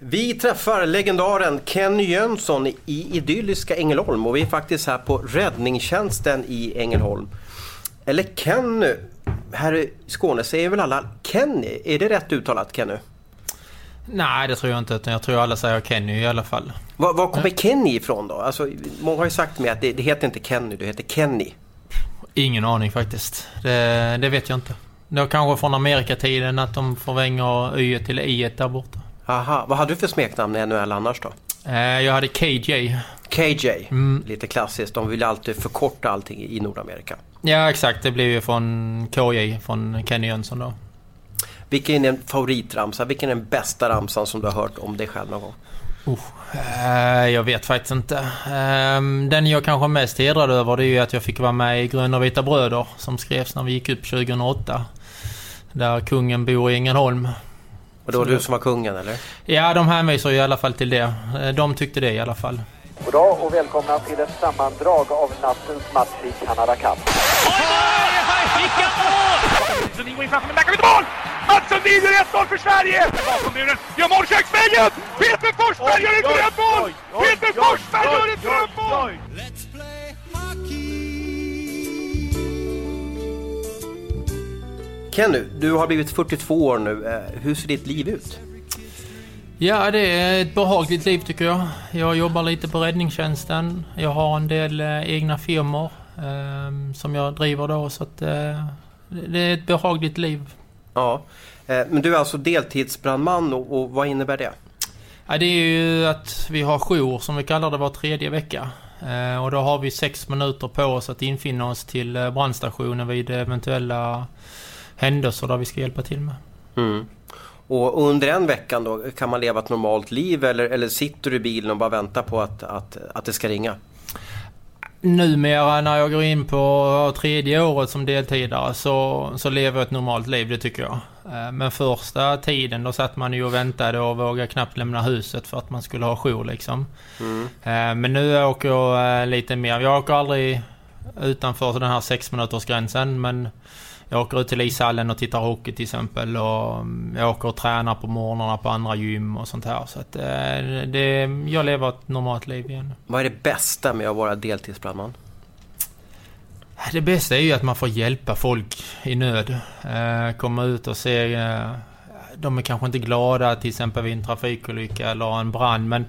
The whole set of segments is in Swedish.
Vi träffar legendaren Kenny Jönsson i idylliska Ängelholm och vi är faktiskt här på räddningstjänsten i Ängelholm. Eller Kenny, här i Skåne säger väl alla Kenny? Är det rätt uttalat Kenny? Nej, det tror jag inte. Utan jag tror alla säger Kenny i alla fall. Var, var kommer Kenny ifrån då? Alltså, många har ju sagt mig att det, det heter inte Kenny, det heter Kenny. Ingen aning faktiskt. Det, det vet jag inte. Det var kanske från Amerikatiden att de förvränger y till i där borta. Aha, vad hade du för smeknamn i NHL annars då? Eh, jag hade KJ. KJ, Mm. lite klassiskt. De vill alltid förkorta allting i Nordamerika. Ja, exakt. Det blev ju från KJ, från Kenny Jönsson då. Vilken är din favoritramsa? Vilken är den bästa ramsan som du har hört om dig själv någon gång? Eh, jag vet faktiskt inte. Eh, den jag kanske är mest hedrad över det är ju att jag fick vara med i Gröna Vita Bröder som skrevs när vi gick upp 2008. Där kungen bor i Ängelholm. Och det var du som var kungen eller? Ja, de hänvisar ju i alla fall till det. Eh, De tyckte det i alla fall. Goddag och välkomna till ett sammandrag av nattens match i Canada Cup. Vilka mål! Sundin går in framför, men där mål! Mats Sundin gör 1-0 för Sverige! Bakom muren, gör mål köksvägen! Peter Forsberg gör ett drömmål! Peter Forsberg gör ett drömmål! Kenny, du har blivit 42 år nu. Eh, Hur ser ditt liv ut? Ja, det är ett behagligt liv tycker jag. Jag jobbar lite på räddningstjänsten. Jag har en del eh, egna firmor eh, som jag driver då. Så att, eh, det är ett behagligt liv. Ja. Eh, Men du är alltså deltidsbrandman och, och vad innebär det? Ja, det är ju att vi har jour som vi kallar det var tredje vecka. Och då har vi sex minuter på oss att infinna oss till brandstationen vid eventuella händelser där vi ska hjälpa till med. Mm. Och under en veckan då, kan man leva ett normalt liv eller, eller sitter du i bilen och bara väntar på att, att, att det ska ringa? Numera när jag går in på tredje året som deltidare så, så lever jag ett normalt liv, det tycker jag. Eh, Men första tiden då satt man ju och väntade och vågade knappt lämna huset för att man skulle ha jour liksom. Eh, Men nu åker jag eh, lite mer. Jag åker aldrig utanför den här sex minuters gränsen men jag åker ut till ishallen och tittar hockey till exempel och mm, jag åker och tränar på morgnarna på andra gym och sånt här. Så att eh, det, jag lever ett normalt liv igen. Vad är det bästa med att vara deltidsbrandman? Det bästa är ju att man får hjälpa folk i nöd. Eh, komma ut och se... Eh, de är kanske inte glada till exempel vid en trafikolycka eller en brand men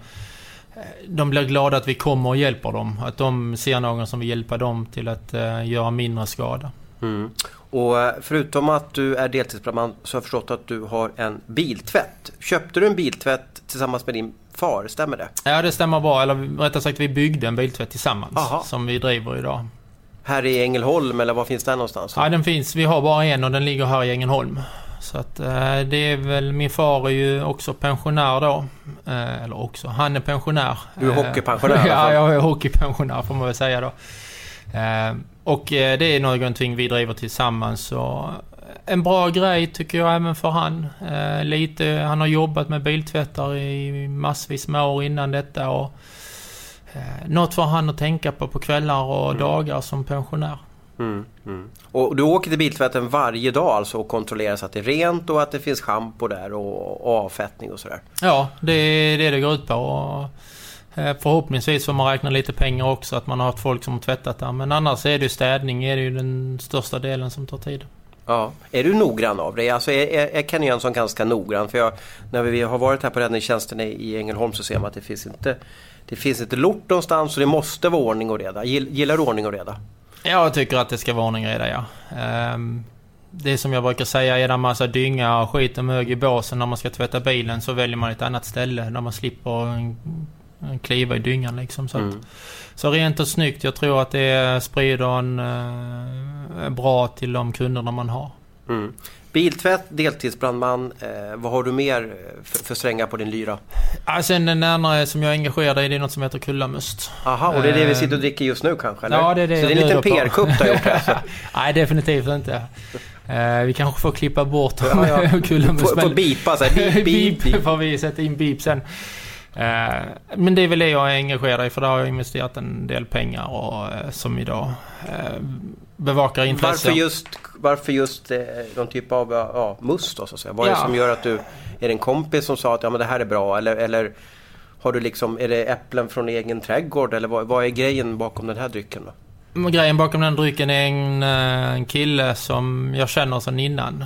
eh, de blir glada att vi kommer och hjälper dem. Att de ser någon som vill hjälpa dem till att eh, göra mindre skada. Mm. Och eh, förutom att du är deltidsbrandman så har jag förstått att du har en biltvätt. Köpte du en biltvätt tillsammans med din far, stämmer det? Ja, det stämmer bra. Eller rättare sagt, vi byggde en biltvätt tillsammans. Aha. Som vi driver idag. Här i Ängelholm eller var finns den någonstans? Ja, den finns. Vi har bara en och den ligger här i Ängelholm. Så att eh, det är väl... Min far är ju också pensionär då. Eh, eller också. Han är pensionär. Du är hockeypensionär. Ja, jag är hockeypensionär får man väl säga då. Eh, och eh, det är någonting vi driver tillsammans. Och en bra grej tycker jag även för han. Eh, lite, han har jobbat med biltvättar i massvis med år innan detta. Och, eh, något för han att tänka på på kvällar och dagar som pensionär. Mm, mm. Och du åker till biltvätten varje dag alltså och kontrollerar så att det är rent och att det finns schampo där och, och avfettning och sådär? Ja, det är det det går ut på. Och eh, förhoppningsvis får man räkna lite pengar också, att man har haft folk som har tvättat där. Men annars är det ju städning är det ju den största delen som tar tid. Ja. Är du noggrann av dig? Alltså är, är, är Kenny Jönsson ganska noggrann? För jag, när vi har varit här på räddningstjänsten i, Ängelholm så ser man att det finns inte det finns inte lort någonstans och det måste vara ordning och reda. Gill- Gillar du ordning och reda? Jag tycker att det ska vara ordning och reda, ja. Ehm, Det som jag brukar säga, är det en massa dynga och skit och mög i båsen när man ska tvätta bilen så väljer man ett annat ställe där man slipper en- kliva i dyngan liksom. Så, att, Mm. så rent och snyggt. Jag tror att det sprider en eh, bra till de kunderna man har. Mm. Biltvätt, deltidsbrandman. Eh, vad har du mer för, för strängar på din lyra? Ja, sen den andra som jag är engagerad i, det är något som heter Kullamust. Aha, och det är det vi Eh, sitter och dricker just nu kanske? Eller? Ja, det är det så det är en liten. PR-kupp du har gjort här. Nej, definitivt inte. Eh, vi kanske får klippa bort Ja, ja. Kullamust. Får, får bipa så här. Beep, Beep beep. får vi sätta in beep sen. Eh, men det är väl det jag är engagerad i för där har jag investerat en del pengar och eh, som idag eh, bevakar intressen. Varför just, varför just någon typ av ja, must då så att säga? Vad är det Ja. som gör att du... Är det en kompis som sa att ja, men det här är bra eller, eller har du liksom, är det äpplen från egen trädgård eller vad, vad är grejen bakom den här drycken då? Grejen bakom den drycken är en, en kille som jag känner sedan innan.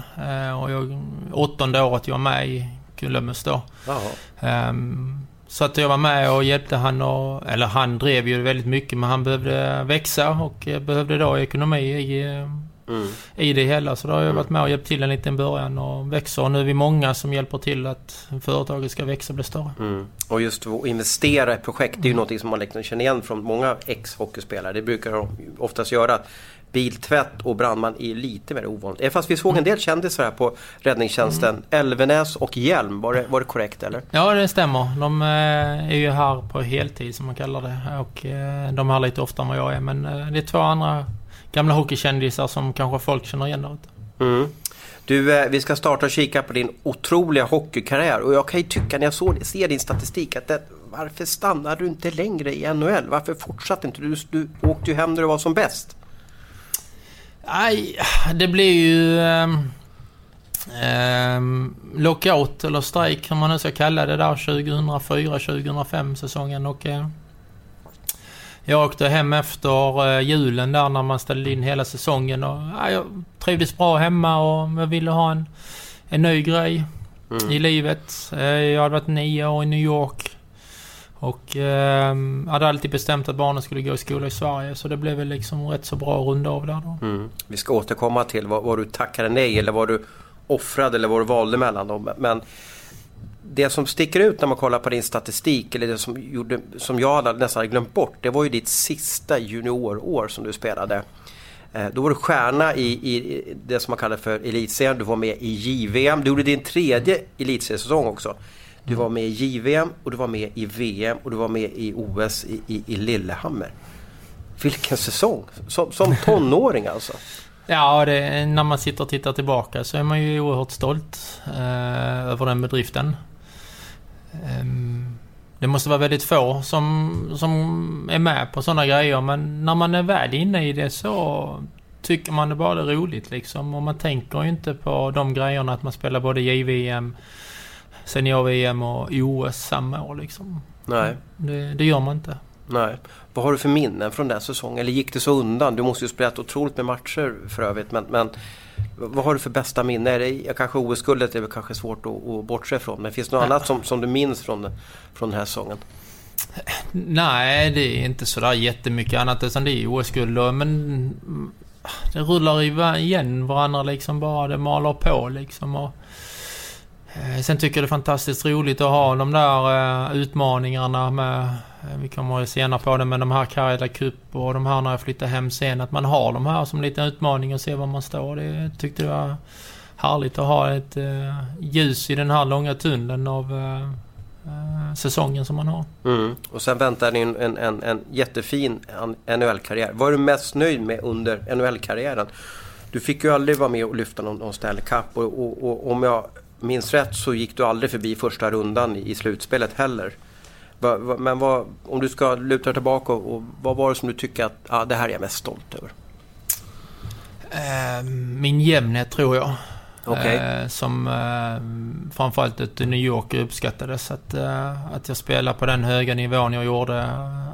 Och jag, åttonde året jag var med i Kullemus då. Ehm, Så att jag var med och hjälpte han och, eller han drev ju väldigt mycket men han behövde växa och eh, behövde då ekonomi i, eh, Mm. i det hela. Så då har jag varit med och hjälpt till en liten början och växa och nu är vi många som hjälper till att företaget ska växa och bli större. Mm. Och just att investera i projekt, det är ju någonting som man liksom känner igen från många ex-hockeyspelare. Det brukar de oftast göra. Biltvätt och brandman är lite mer ovanligt. Även Fast vi såg en del kändisar här på räddningstjänsten. Elvenäs och Hjelm, var det, var det korrekt eller? Ja, det stämmer. De eh, är ju här på heltid som man kallar det. Och eh, de är här lite oftare än vad jag är. Men eh, det är två andra gamla hockeykändisar som kanske folk känner igen där. Mm. Du, eh, vi ska starta och kika på din otroliga hockeykarriär och jag kan ju tycka när jag såg, ser din statistik att det, varför stannar du inte längre i NHL? Varför fortsatte inte du? Du åkte ju hem när du var som bäst. Nej, det blir ju... ehm, lockout eller strejk, om man nu ska kalla det där, 2004-2005 säsongen. Och, eh, jag åkte hem efter eh, julen där när man ställde in hela säsongen. Och, ja, jag trivdes bra hemma och jag ville ha en, en ny grej Mm. i livet. Eh, Jag hade varit nio år i New York. Och eh, hade alltid bestämt att barnen skulle gå i skola i Sverige. Så det blev väl liksom rätt så bra att runda av där då. Mm. Vi ska återkomma till vad, vad du tackade nej eller vad du offrade eller vad du valde mellan dem. Men det som sticker ut när man kollar på din statistik eller det som, gjorde, som jag hade nästan hade glömt bort. Det var ju ditt sista juniorår som du spelade. Eh, då var du stjärna i, i det som man kallar för elitserien. Du var med i JVM. Du gjorde din tredje elitseriesäsong också. Du var med i JVM och du var med i VM och du var med i OS i, i, i Lillehammer. Vilken säsong! Som, som tonåring alltså. Ja, det, när man sitter och tittar tillbaka så är man ju oerhört stolt eh, över den bedriften. Ehm, det måste vara väldigt få som, som är med på sådana grejer men när man är väl inne i det så tycker man det bara är roligt liksom. Och man tänker ju inte på de grejerna att man spelar både JVM, Senior-VM och OS samma år liksom. Nej, Det, det gör man inte. nej. Vad har du för minnen från den säsongen? Eller gick det så undan? Du måste ju spelat otroligt med matcher för övrigt. Men, men vad har du för bästa minne? Är det, ja, kanske OS-guldet är väl kanske svårt att, att bortse ifrån. Men finns det något annat som, som du minns från, från den här säsongen? Nej, det är inte sådär jättemycket annat utan det är OS-guld men mm, det rullar igen varandra liksom bara. Det maler på liksom. Och, sen tycker jag det är fantastiskt roligt att ha de där eh, utmaningarna med, eh, vi kommer ju senare på det, men de här Karjala Cup och de här när jag flyttar hem sen. Att man har de här som lite utmaning och se var man står. Det tyckte jag var härligt att ha ett eh, ljus i den här långa tunneln av eh, eh, säsongen som man har. Mm. Och sen väntar ni en, en, en, en jättefin NHL-karriär. Vad är du mest nöjd med under NHL-karriären? Du fick ju aldrig vara med och lyfta någon, någon Stanley Cup och, och, och om jag minns rätt så gick du aldrig förbi första rundan i, slutspelet heller. Men vad, om du ska luta dig tillbaka och, vad var det som du tycker att ah, det här är jag mest stolt över? Eh, Min jämnhet tror jag. Okej. Eh, som eh, framförallt ute i New York uppskattades. Att, att jag spelade på den höga nivån jag gjorde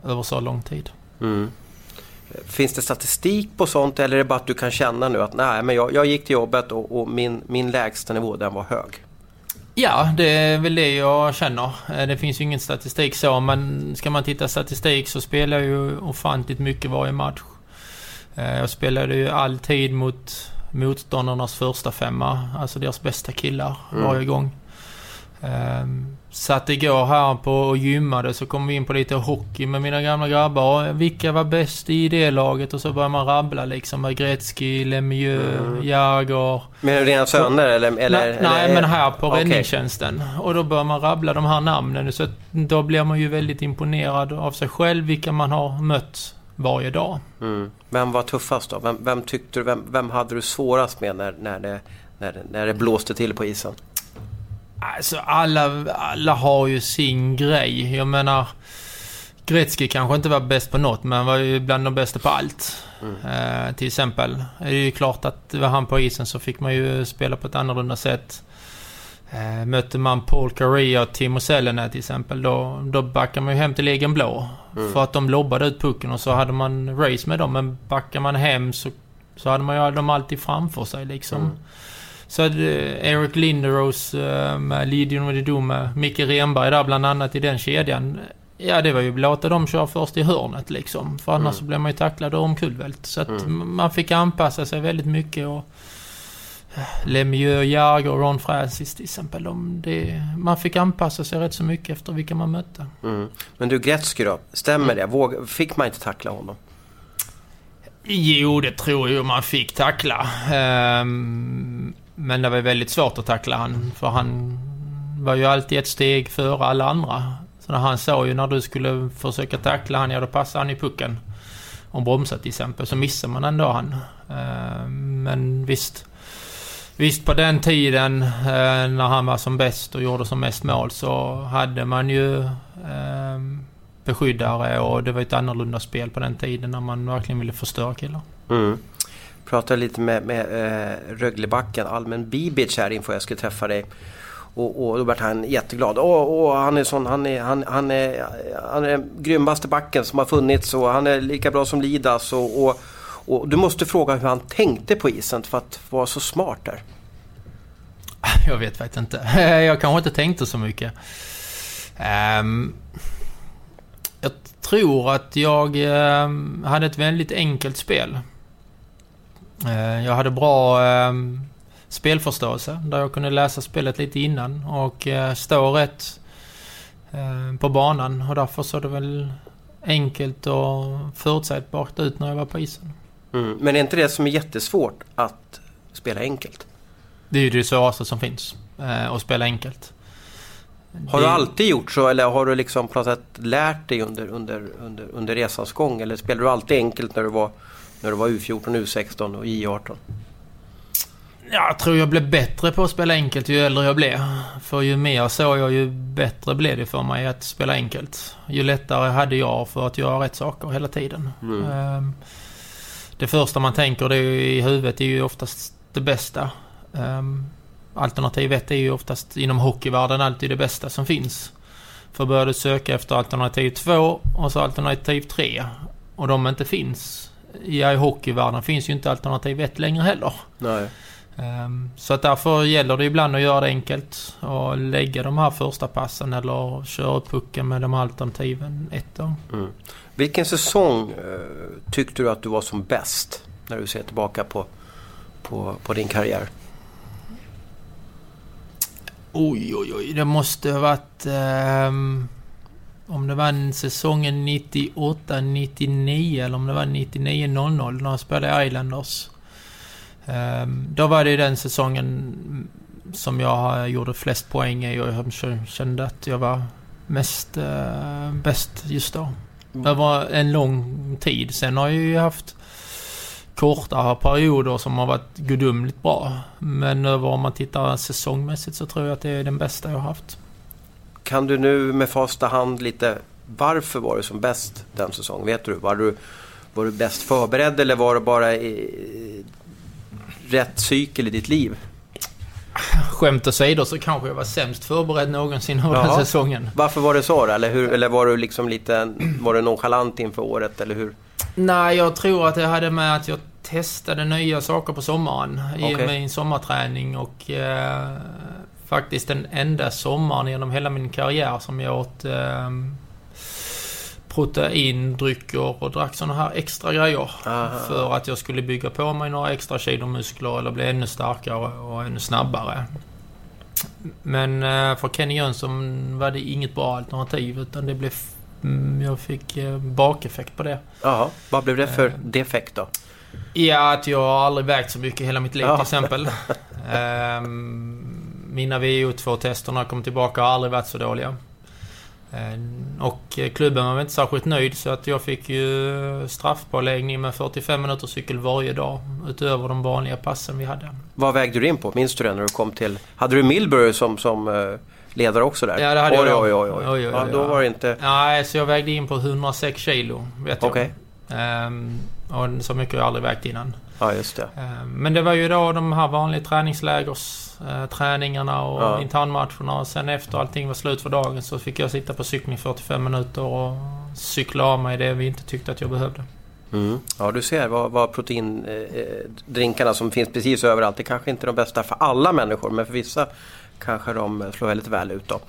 över så lång tid. Mm. Finns det statistik på sånt eller är det bara att du kan känna nu att nej, men jag, jag gick till jobbet och, och min, min lägsta nivå den var hög? Ja, det är väl det jag känner. Eh, Det finns ju ingen statistik så, men ska man titta statistik så spelar jag ju ofantligt mycket varje match. Eh, Jag spelade ju alltid mot motståndarnas första femma, alltså deras bästa killar Mm. varje gång. Ehm, Så att igår här på och gymmade så kom vi in på lite hockey med mina gamla grabbar. Och Vilka var bäst i det laget? Och så börjar man rabbla liksom med Gretzky, Lemieux, Mm. Jagr. Med dina söner eller? eller, nej, nej, eller men här på Okej. räddningstjänsten. Och då börjar man rabbla de här namnen. Så då blir man ju väldigt imponerad av sig själv, vilka man har mött varje dag. Mm. Vem var tuffast då? Vem, vem tyckte du, vem, vem hade du svårast med när, när, det, när, det, när det blåste till på isen? Alltså alla, alla har ju sin grej. Jag menar... Gretzky kanske inte var bäst på något, men var ju bland de bästa på allt. Mm. Eh, till exempel. Det är ju klart att var han på isen så fick man ju spela på ett annorlunda sätt. Eh, mötte man Paul Correa och Timo Selänne till exempel, då, då backar man ju hem till egen blå. Mm. För att de lobbade ut pucken och så hade man race med dem. Men backar man hem så, så hade man ju dem alltid framför sig liksom. Mm. Så att, eh, Eric Linderos eh, med Lidion Wedidou med Micke Renberg där bland annat i den kedjan. Ja, det var ju låta dem köra först i hörnet liksom. För annars mm. så blev man ju tacklad och omkullvält. Så att mm. man fick anpassa sig väldigt mycket. Och, Lemieux, Jagr och Ron Francis till exempel. De, det, man fick anpassa sig rätt så mycket efter vilka man mötte. Mm. Men du Gretzky då, stämmer det? Våg, fick man inte tackla honom? Jo, det tror jag man fick tackla. Um, men det var väldigt svårt att tackla han. För han var ju alltid ett steg före alla andra. Så när han sa ju när du skulle försöka tackla han, ja då passade han i pucken. Om bromsat till exempel, så missar man ändå han. Eh, men visst. Visst, på den tiden eh, när han var som bäst och gjorde som mest mål så hade man ju eh, beskyddare och det var ett annorlunda spel på den tiden när man verkligen ville förstöra killar. Mm. Pratade lite med, med eh, Röglebacken, Almen Bibic här inför jag skulle träffa dig. Och, och då vart han jätteglad. Och, och han är sån, han är, han, han är, han är den grymmaste backen som har funnits och han är lika bra som Lidas. Och, och och du måste fråga hur han tänkte på isen för att vara så smart där. Jag vet faktiskt inte. Jag kanske inte tänkte så mycket. Um, jag tror att jag um, hade ett väldigt enkelt spel. Uh, jag hade bra um, spelförståelse där jag kunde läsa spelet lite innan och uh, stå rätt uh, på banan och därför så är det väl enkelt och förutsägbart ut när jag var på isen. Mm. Men är inte det som är jättesvårt att spela enkelt? Det är ju det svåraste som finns. Eh, att spela enkelt. Har det... du alltid gjort så eller har du liksom på något sätt lärt dig under, under, under, under resans gång? Eller spelade du alltid enkelt när du var, när du var U14, U16 och J18? Jag tror jag blev bättre på att spela enkelt ju äldre jag blev. För ju mer såg jag ju bättre blev det för mig att spela enkelt. Ju lättare hade jag för att göra rätt saker hela tiden. Mm. Ehm, det första man tänker det i huvudet är ju oftast det bästa. Um, alternativ 1 är ju oftast inom hockeyvärlden alltid det bästa som finns. För börjar du söka efter alternativ 2 och så alternativ 3 och de inte finns. Ja, i hockeyvärlden finns ju inte alternativ 1 längre heller. Nej. Um, så att därför gäller det ibland att göra det enkelt och lägga de här första passen eller köra pucken med de alternativen 1 mm. Vilken säsong uh, tyckte du att du var som bäst? När du ser tillbaka på, på, på din karriär. Oj, oj, oj. Det måste ha varit... Um, om det var säsongen 98-99 eller om det var 99-00 när jag spelade Islanders. Um, då var det den säsongen som jag gjorde flest poäng i och jag kände att jag var mest uh, bäst just då. Mm. Över en lång tid. Sen har jag ju haft kortare perioder som har varit gudomligt bra. Men över om man tittar säsongmässigt så tror jag att det är den bästa jag har haft. Kan du nu med fasta hand lite varför var du som bäst den säsongen? Vet du? Var du, var du bäst förberedd eller var det bara i, rätt cykel i ditt liv? Skämt åsido så kanske jag var sämst förberedd någonsin under den säsongen. Varför var det så då? Eller, hur, eller var du liksom lite var du nonchalant inför året? Eller hur? Nej, jag tror att det hade med att jag testade nya saker på sommaren i okay. min sommarträning och eh, faktiskt den enda sommaren genom hela min karriär som jag åt eh, proteindrycker och drack sådana här extra grejer. Aha. För att jag skulle bygga på mig några extra kilo muskler eller bli ännu starkare och ännu snabbare. Men eh, för Kenny Jönsson var det inget bra alternativ utan det blev... Mm, jag fick eh, bakeffekt på det. Ja, vad blev det för eh, defekt då? Ja, att jag har aldrig vägt så mycket i hela mitt liv ja. till exempel. um, mina VO2-tester när jag kom tillbaka har aldrig varit så dåliga. Eh, och klubben var inte särskilt nöjd så att jag fick ju straffpåläggning med 45 minuter cykel varje dag utöver de vanliga passen vi hade. Vad vägde du in på? Minns du det när du kom till... Hade du Milbury som, som eh, ledare också där? Ja, det hade oj, jag. Oj, oj, oj. oj, oj, ja, oj då ja. var det inte... Nej, så jag vägde in på 106 kilo, vet jag. Okej. Ehm, och så mycket har jag aldrig vägt innan. Ja, just det. Ehm, men det var ju då de här vanliga träningslägers eh, träningarna och Ja. internmatcherna. Och sen efter allting var slut för dagen så fick jag sitta på cykeln i 45 minuter och cykla av mig det vi inte tyckte att jag behövde. Mm. Ja, du ser vad, vad proteindrinkarna som finns precis överallt. Det kanske inte är de bästa för alla människor, men för vissa kanske de slår väldigt väl ut. Då.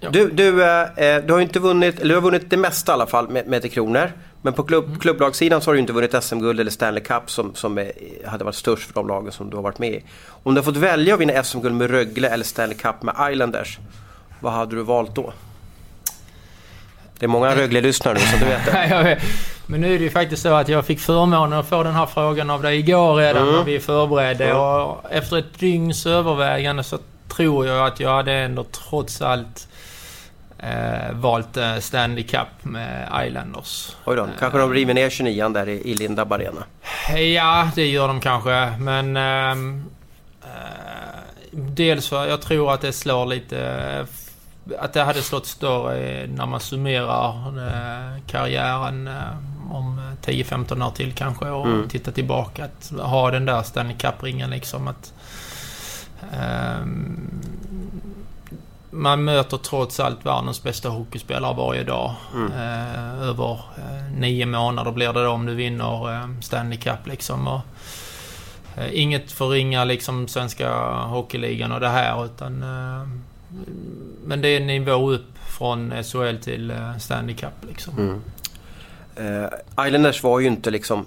Ja. Du, du, eh, du har inte vunnit, eller du har vunnit det mesta i alla fall med, med Tre Kronor. Men på klubb, klubblagssidan så har du inte vunnit SM-guld eller Stanley Cup som, som är, hade varit störst för de lagen som du har varit med i. Om du har fått välja att vinna SM-guld med Rögle eller Stanley Cup med Islanders, vad hade du valt då? Det är många Rögle-lyssnare nu som du vet det. Men nu är det ju faktiskt så att jag fick förmånen att få den här frågan av dig igår redan Mm. när vi förberedde. Mm. Och efter ett dygns övervägande så tror jag att jag hade ändå trots allt eh, valt eh, Stanley Cup med Islanders. Oj då, kanske de river ner 29 där i, i Lindab Arena. Ja, det gör de kanske. Men... ehm, eh, dels för jag tror att det slår lite... eh, Att det hade slått större när man summerar eh, karriären eh, om 10-15 år till kanske och Mm. titta tillbaka. Att ha den där Stanley Cup-ringen liksom. Att, ehm, man möter trots allt världens bästa hockeyspelare varje dag. Mm. Eh, över eh, nio månader blir det då om du vinner eh, Stanley Cup liksom. Och, eh, inget förringa liksom svenska hockeyligan och det här utan... Eh, men det är en nivå upp från SHL till eh, Stanley Cup liksom. Mm. Islanders var ju inte liksom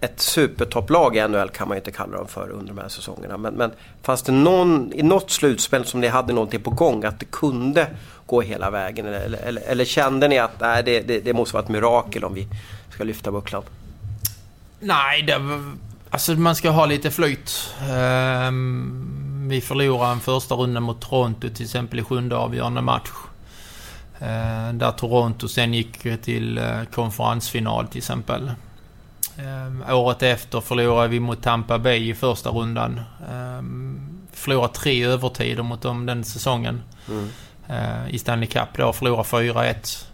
ett supertopplag i NHL kan man ju inte kalla dem för under de här säsongerna. Men, men fanns det någon, i något slutspel som ni hade någonting på gång att det kunde gå hela vägen? Eller, eller, eller, kände ni att nej, det, det, det måste vara ett mirakel om vi ska lyfta bucklan? Nej, det, alltså man ska ha lite flyt. Um, vi förlorade en första runda mot Toronto till exempel i sjunde avgörande match. Ehm, där Toronto sen gick till eh, konferensfinal till exempel. Ehm, året efter förlorade vi mot Tampa Bay i första rundan. Um, förlorade tre övertider mot dem den säsongen. Mm. eh, I Stanley Cup då. Förlorade 4-1.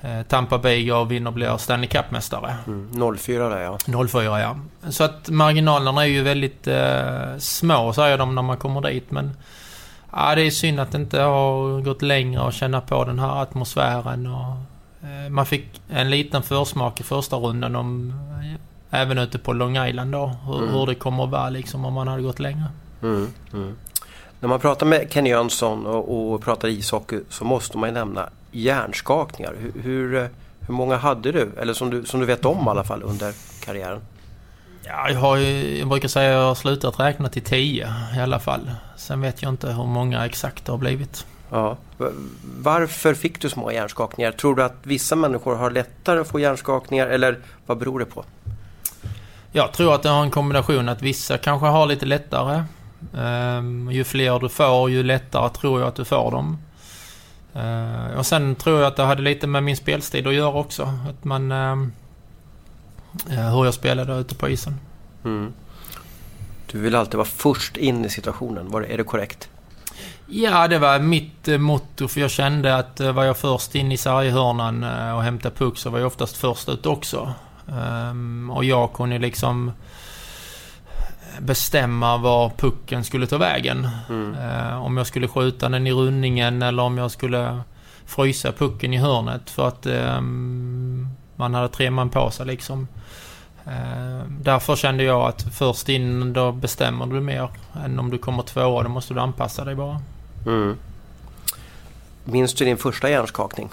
Eh, Tampa Bay går och vinner och blir Stanley Cup-mästare. Mm. 04 där ja. 04 ja. Så att marginalerna är ju väldigt eh, små säger de när man kommer dit men... Ja, det är synd att det inte har gått längre och känna på den här atmosfären och... Eh, man fick en liten försmak i första rundan om... Eh, även ute på Long Island då. Hur, Mm. hur det kommer att vara liksom om man hade gått längre. Mm. Mm. När man pratar med Kenny Jönsson och, och pratar ishockey så måste man ju nämna hjärnskakningar. Hur, hur, eh, hur många hade du? Eller som du, som du vet om i alla fall under karriären? Ja, jag, har ju, jag brukar säga att jag har slutat räkna till 10 i alla fall. Sen vet jag inte hur många exakt det har blivit. Ja. Va- Varför fick du små hjärnskakningar? Tror du att vissa människor har lättare att få hjärnskakningar eller vad beror det på? Jag tror att det har en kombination att vissa kanske har lite lättare. Ehm, ju fler du får, ju lättare tror jag att du får dem. Ehm, och sen tror jag att det hade lite med min spelstil att göra också. Att man... ehm, eh, hur jag spelade ute på isen. Mm. Du vill alltid vara först in i situationen. Är det korrekt? Ja, det var mitt eh, motto för jag kände att eh, var jag först in i sarghörnan eh, och hämtade puck så var jag oftast först ut också. Ehm, och jag kunde liksom bestämma var pucken skulle ta vägen. Mm. Om jag skulle skjuta den i rundningen eller om jag skulle frysa pucken i hörnet för att ehm, man hade tre man på sig liksom. Eh, därför kände jag att först in då bestämmer du mer än om du kommer tvåa. Då måste du anpassa dig bara. Mm. Minns du din första hjärnskakning?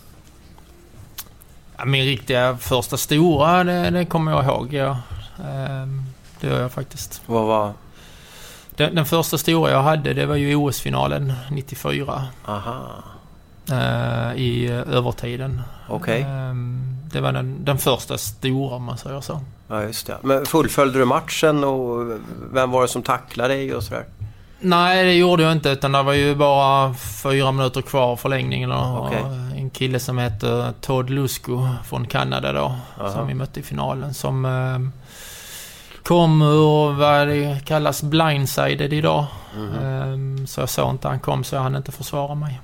Ja, min riktiga första stora, det, det kommer jag ihåg. Ja. Ehm, det gör jag faktiskt. Vad var... Den, den första stora jag hade, det var ju OS-finalen 94. Aha, eh, I eh, övertiden. okej. Ehm, det var den, den första stora om man säger så. Ja, just det. Men fullföljde du matchen och vem var det som tacklade dig och sådär? Nej, det gjorde jag inte. Utan det var ju bara fyra minuter kvar förlängningen. Och Okej. En kille som heter Todd Lusko från Kanada då. Aha. Som vi mötte i finalen. Som eh, kom ur vad det kallas blindsided idag. Mhm. Eh, så jag såg inte han kom så jag hann inte försvara mig.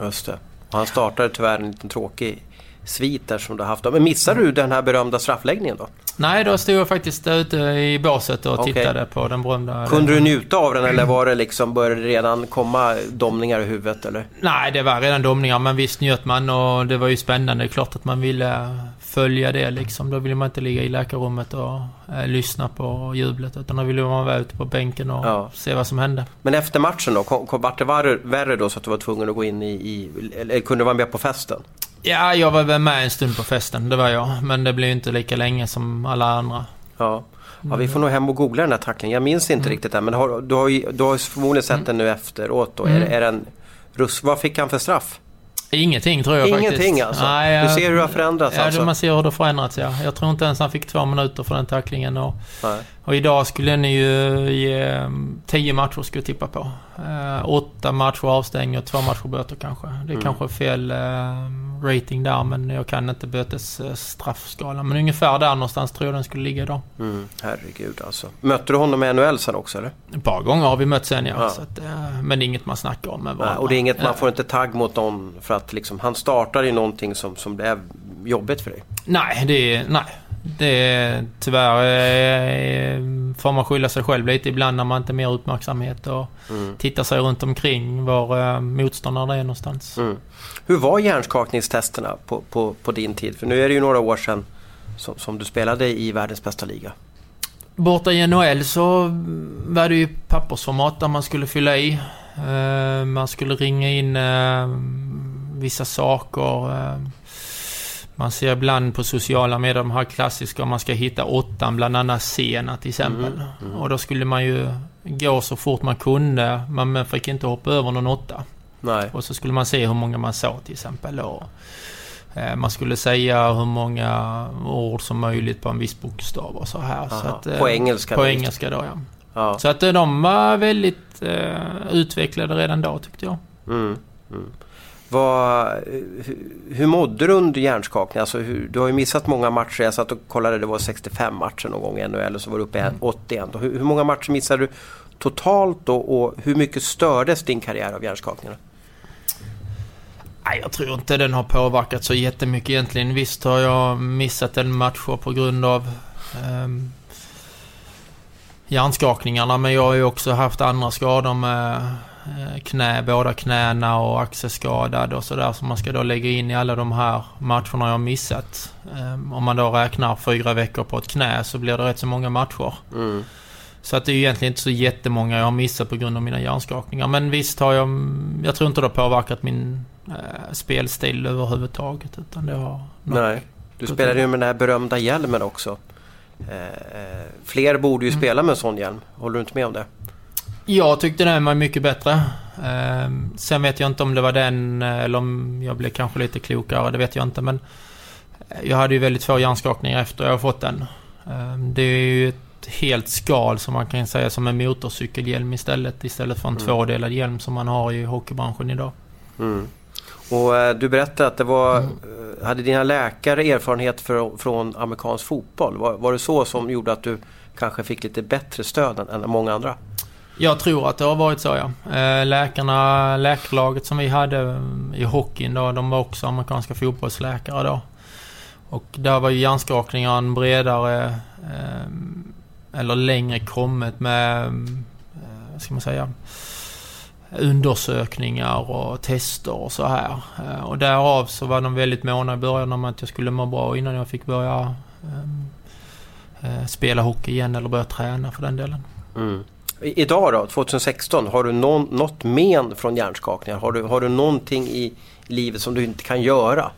Just det. Han startade tyvärr en liten tråkig svit där som du har haft. Men missade du den här berömda straffläggningen då? Nej, då stod jag faktiskt ute i båset och Okej. tittade på den berömda... Kunde du njuta av den eller var det liksom, började det redan komma domningar i huvudet eller? Nej, det var redan domningar, men visst njöt man och det var ju spännande. Det är klart att man ville följa det liksom. Då ville man inte ligga i läkarrummet och eh, lyssna på jublet. Utan då ville man vara ute på bänken och Ja. se vad som hände. Men efter matchen då, kom, kom, vart det värre då så att du var tvungen att gå in i, i eller kunde du vara med på festen? Ja, jag var väl med en stund på festen, det var jag. Men det blev inte lika länge som alla andra. Ja. ja, vi får nog hem och googla den här tacklingen. Jag minns inte riktigt den men har, du, har ju, du har förmodligen sett den nu efteråt då. Är, Mm. det- är den vad fick han för straff? Ingenting tror jag faktiskt. Ingenting alltså? Nej, du ser hur det har förändrats Ja, alltså? man ser hur det har förändrats ja. Jag tror inte ens han fick två minuter för den tacklingen. Och, Nej. Och idag skulle ni ju ge mm, tio matcher skulle jag tippa på. Eh, åtta matcher avstängning och två matcher böter kanske. Det är Mm. kanske fel eh, rating där men jag kan inte bötes eh. Men ungefär där någonstans tror jag den skulle ligga idag. Mm, herregud alltså. Mötte du honom i NHL sen också eller? Ett par gånger har vi mötts sen ja. Ja. Att, eh, men det är inget man snackar om med Nej, och det är inget, man Eh, får inte tagg mot någon för att liksom, han startar i någonting som, som blev jobbigt för dig. Nej, det är... Nej. Det är tyvärr eh, får man skylla sig själv lite ibland när man inte mer uppmärksamhet och Mm. tittar sig runt omkring var eh, motståndaren är någonstans. Mm. Hur var hjärnskakningstesterna på, på, på din tid? För nu är det ju några år sedan som, som du spelade i världens bästa liga. Borta i NHL så var det ju pappersformat där man skulle fylla i. Eh, Man skulle ringa in vissa saker. Man ser ibland på sociala medier de här klassiska, man ska hitta åttan, bland annat Sena till exempel. Och då skulle man ju gå så fort man kunde. Man fick inte hoppa över någon åtta. Nej. Och så skulle man se hur många man såg till exempel. Och, eh, man skulle säga hur många ord som möjligt på en viss bokstav och så här. Så att, eh, På engelska På engelska då ja. Ja. Så att eh, de var väldigt eh, utvecklade redan då tyckte jag. Mm. Mm. Vad, hur, hur mådde du under hjärnskakning? Alltså hur, du har ju missat många matcher. Jag satt och kollade, det var 65 matcher någon gång i NHL och så var du uppe i 81. Och Hur, hur många matcher missade du totalt då, och hur mycket stördes din karriär av hjärnskakningarna? Nej, jag tror inte den har påverkat så jättemycket egentligen. Visst har jag missat en match på grund av ehm, hjärnskakningarna men jag har ju också haft andra skador med eh, knä, båda knäna och axelskadad och sådär som man ska då lägga in i alla de här matcherna jag har missat. Ehm, om man då räknar fyra veckor på ett knä så blir det rätt så många matcher. Mm. Så att det är egentligen inte så jättemånga jag har missat på grund av mina hjärnskakningar. Men visst har jag... Jag tror inte det har påverkat min eh, spelstil överhuvudtaget. Utan det har... Nej. Du spelade ju med den här berömda hjälmen också. Eh, eh, fler borde ju Mm. spela med en sån hjälm. Håller du inte med om det? Jag tyckte den var mycket bättre. Ehm, sen vet jag inte om det var den eller om jag blev kanske lite klokare. Det vet jag inte. Men eh, jag hade ju väldigt få hjärnskakningar efter jag fått den. Ehm, det är ju ett helt skal som man kan säga som en motorcykelhjälm istället. Istället för en Mm. tvådelad hjälm som man har i hockeybranschen idag. Mm. Och eh, du berättade att det var, Mm. eh, hade dina läkare erfarenhet för, från amerikansk fotboll? Var, var det så som gjorde att du kanske fick lite bättre stöd än, än många andra? Jag tror att det har varit så ja. Eh, läkarna, läkarlaget som vi hade mm, i hockeyn då, de var också amerikanska fotbollsläkare då. Och där var ju hjärnskakningen en bredare, eh, eller längre kommet med, mm, eh, vad ska man säga, undersökningar och tester och så här. Och därav så var de väldigt måna i början om att jag skulle må bra innan jag fick börja mm, spela hockey igen eller börja träna för den delen. Mm. Idag då, 2016, har du någon, något men från hjärnskakningar? Har du, har du någonting i livet som du inte kan göra?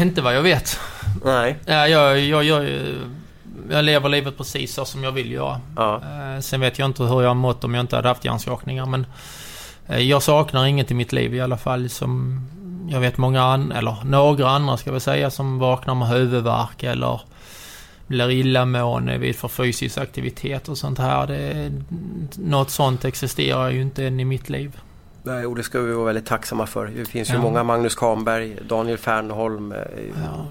Inte vad jag vet. Nej. Ja, jag, jag, jag, jag lever livet precis så som jag vill göra. Ja. Eh, Sen vet jag inte hur jag har mått om jag inte hade haft hjärnskakningar men eh, jag saknar inget i mitt liv i alla fall som jag vet många an- eller några andra ska vi säga som vaknar med huvudvärk eller blir illamående vid för fysisk aktivitet och sånt här. Det, något sånt existerar ju inte än i mitt liv. Nej, och det ska vi vara väldigt tacksamma för. Det finns ju Ja. många, Magnus Kahnberg, Daniel Fernholm. eh, Ja.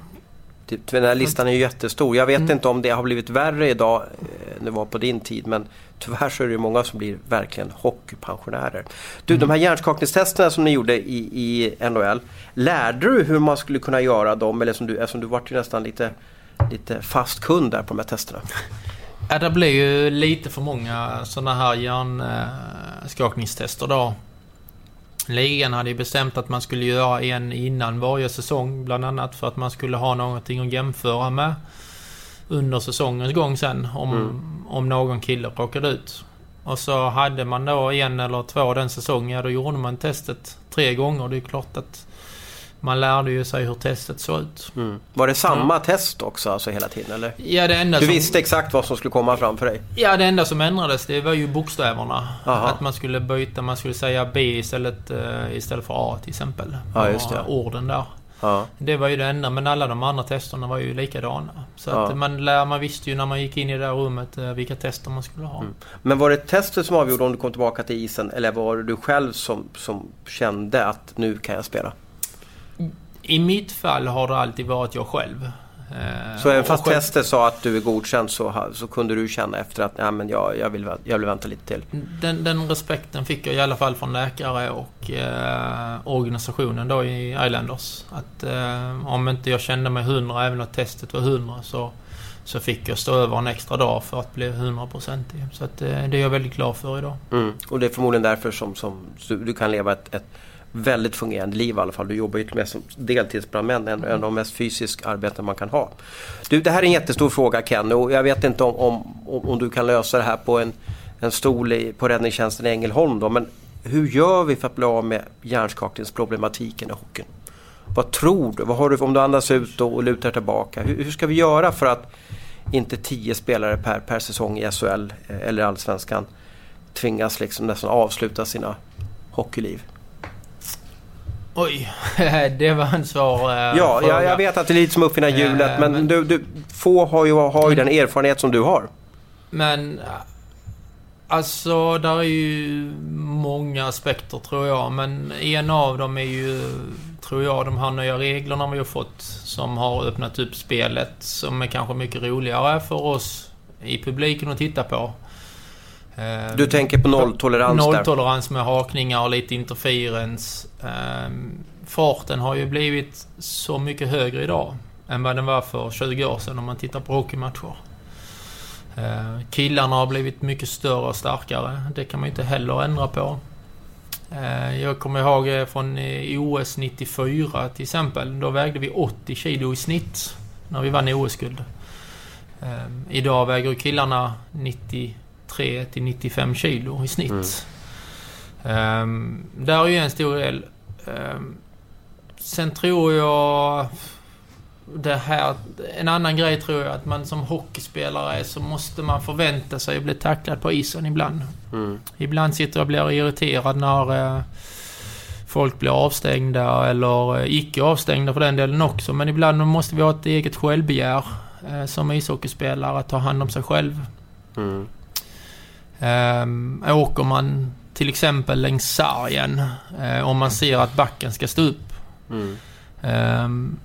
Typ, Den här listan är ju jättestor. Jag vet Mm. inte om det har blivit värre idag eh, än det var på din tid men tyvärr så är det ju många som blir verkligen hockeypensionärer. Du, Mm. de här hjärnskakningstesterna som ni gjorde i, i NHL, lärde du hur man skulle kunna göra dem? Eller som du, eftersom du vart ju nästan lite, lite fast kund där på de här testerna. Ja, det blir ju lite för många sådana här hjärnskakningstester då. Ligan hade ju bestämt att man skulle göra en innan varje säsong bland annat för att man skulle ha någonting att jämföra med under säsongens gång sen om, Mm. om någon kille råkade ut. Och så hade man då en eller två den säsongen, ja då gjorde man testet tre gånger. Det är klart att man lärde ju sig hur testet såg ut. Mm. Var det samma test också alltså hela tiden eller? Ja, det enda Du som... visste exakt vad som skulle komma framför dig? Ja, det enda som ändrades det var ju bokstäverna. Aha. Att man skulle byta, man skulle säga B istället, eh, istället för A till exempel. Ja, just det. Orden där. Ja. Det var ju det enda, men alla de andra testerna var ju likadana. Så Ja. att man, lär, man visste ju när man gick in i det där rummet eh, vilka tester man skulle ha. Mm. Men var det testet som avgjorde om du kom tillbaka till isen eller var det du själv som, som kände att nu kan jag spela? I mitt fall har det alltid varit jag själv. Eh, Så även fast själv- testet sa att du är godkänd så, så kunde du känna efter att ja, men jag, jag, vill, jag vill vänta lite till? Den, den respekten fick jag i alla fall från läkare och eh, organisationen då i Islanders. Att eh, om inte jag kände mig hundra, även om testet var hundra, så, så fick jag stå över en extra dag för att bli hundraprocentig. Så att, eh, det är jag väldigt glad för idag. Mm. Och det är förmodligen därför som, som du, du kan leva ett, ett väldigt fungerande liv i alla fall. Du jobbar ju till och med som deltidsbrandmän, en, en av de mest fysiska arbeten man kan ha. Du, det här är en jättestor fråga Ken och jag vet inte om, om, om, du kan lösa det här på en, en stol i, på räddningstjänsten i Ängelholm då, men hur gör vi för att bli av med hjärnskakningsproblematiken i hockeyn? Vad tror du? Vad har du om du andas ut och, lutar tillbaka? Hur, hur ska vi göra för att inte tio spelare per, per säsong i SHL eh, eller Allsvenskan tvingas liksom nästan avsluta sina hockeyliv? Oj, det var en svår eh, Ja, fråga. jag, jag vet att det är lite som att uppfinna hjulet Eh, men, men- Du, du, få har ju, har ju den erfarenhet som du har. Men... Alltså, där är ju många aspekter tror jag. Men en av dem är ju, tror jag, de här nya reglerna vi har fått. Som har öppnat upp spelet. Som är kanske mycket roligare för oss i publiken att titta på. Eh, Du tänker på nolltolerans. Nolltolerans med hakningar och lite interferens. Ehm, farten har ju blivit så mycket högre idag än vad den var för 20 år sedan om man tittar på hockeymatcher. Eh, killarna har blivit mycket större och starkare. Det kan man ju inte heller ändra på. Jag kommer ihåg eh, från eh, OS 94 till exempel. Då vägde vi 80 kilo i snitt när vi vann OS-guld. Idag väger killarna 93 till 95 kilo i snitt. Um, där är ju en stor del. Ehm, sen tror jag... Det här, en annan grej tror jag att man som hockeyspelare så måste man förvänta sig att bli tacklad på isen ibland. Mm. Ibland sitter jag och blir irriterad när eh, folk blir avstängda eller eh, icke avstängda för den delen också. Men ibland måste vi ha ett eget självbegär eh, som ishockeyspelare att ta hand om sig själv. Mm. Um, åker man till exempel längs sargen eh, om man ser att backen ska stå upp. Mm. ehm,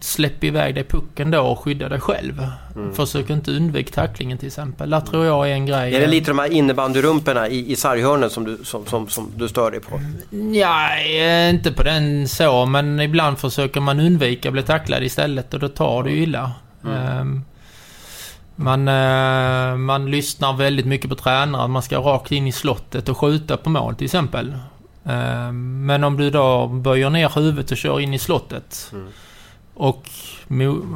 släpp iväg dig pucken då och skydda dig själv. Mm. Försök inte undvika tacklingen till exempel. Där tror jag är en grej. Är det lite de här innebandyrumporna i, i sarghörnen som du, som, som, som du stör dig på? Ja, eh, inte på den så, men ibland försöker man undvika att bli tacklad istället och då tar det ju illa. Mm. Ehm, man, eh, man lyssnar väldigt mycket på tränaren. Man ska rakt in i slottet och skjuta på mål till exempel. Ehm, men om du då böjer ner huvudet och kör in i slottet Mm. och,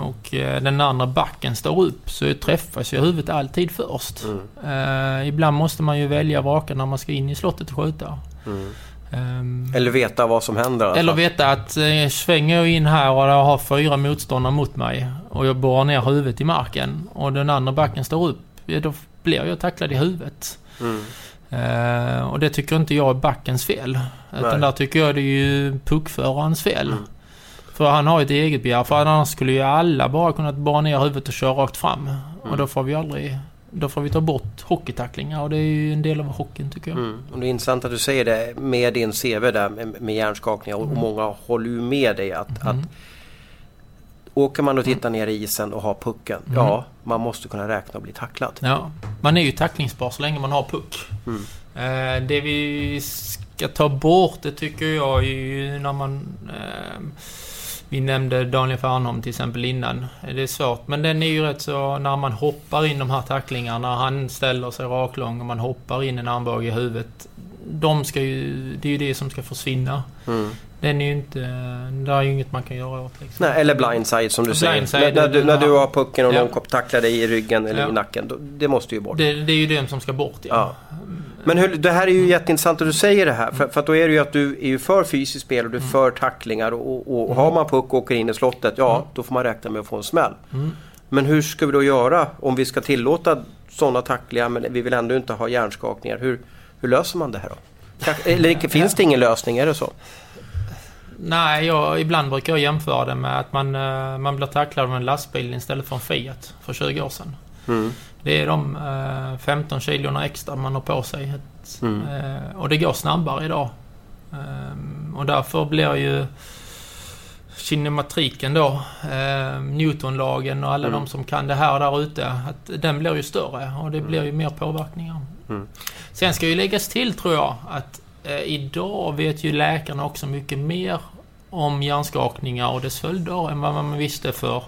och eh, den andra backen står upp så träffas ju huvudet alltid först. Mm. Eh, ibland måste man ju välja vraka när man ska in i slottet och skjuta. Mm. Ehm, Eller veta vad som händer. eller veta att eh, svänger jag in här och jag har fyra motståndare mot mig och jag borrar ner huvudet i marken och den andra backen står upp. Ja, då blir jag tacklad i huvudet. Mm. Eh, och det tycker inte jag är backens fel. Utan där tycker jag det är ju puckförarens fel. Mm. För han har ett eget begär. För annars skulle ju alla bara kunnat bara ner huvudet och köra rakt fram. Och då får vi aldrig... Då får vi ta bort hockeytacklingar och det är ju en del av hockeyn tycker jag. Mm. Och det är intressant att du säger det med din CV där med, med hjärnskakningar och, och många håller ju med dig att, Mm. att Åker man och tittar ner i isen och har pucken, Mm. ja man måste kunna räkna och bli tacklad. Ja, man är ju tacklingsbar så länge man har puck. Mm. Eh, det vi ska ta bort, det tycker jag är ju när man... Vi nämnde Daniel Fernholm till exempel innan. Det är svårt, men den är ju rätt så... När man hoppar in de här tacklingarna, han ställer sig raklång och man hoppar in en armbåge i huvudet. De ska ju... Det är ju det som ska försvinna. Mm. Den är ju inte... Det är ju inget man kan göra åt liksom. Nej, eller blindside som du Blindside, säger. När, när, du, när du har pucken och Ja. någon tacklar dig i ryggen eller Ja. i nacken. Då, det måste ju bort. Det, det är ju den som ska bort, ja. Ja. Men hur, det här är ju jätteintressant att du säger det här. För, för då är det ju att du är ju för fysiskt spel och du är Mm. för tacklingar. Och, och har man puck och åker in i slottet, ja då får man räkna med att få en smäll. Mm. Men hur ska vi då göra om vi ska tillåta sådana tacklingar men vi vill ändå inte ha hjärnskakningar? Hur, hur löser man det här då? Eller finns det ingen lösning? Är det så? Nej, jag, ibland brukar jag jämföra det med att man, eh, man blir tacklad av en lastbil istället för en Fiat för 20 år sedan. Mm. Det är de eh, 15 kilona extra man har på sig. Ett, Mm. eh, och det går snabbare idag. Ehm, och därför blir ju kinematriken då, eh, Newtonlagen och alla Mm. de som kan det här där ute, att den blir ju större och det blir ju mer påverkningar. Mm. Sen ska ju läggas till tror jag att eh, idag vet ju läkarna också mycket mer om hjärnskakningar och dess följder än vad man visste för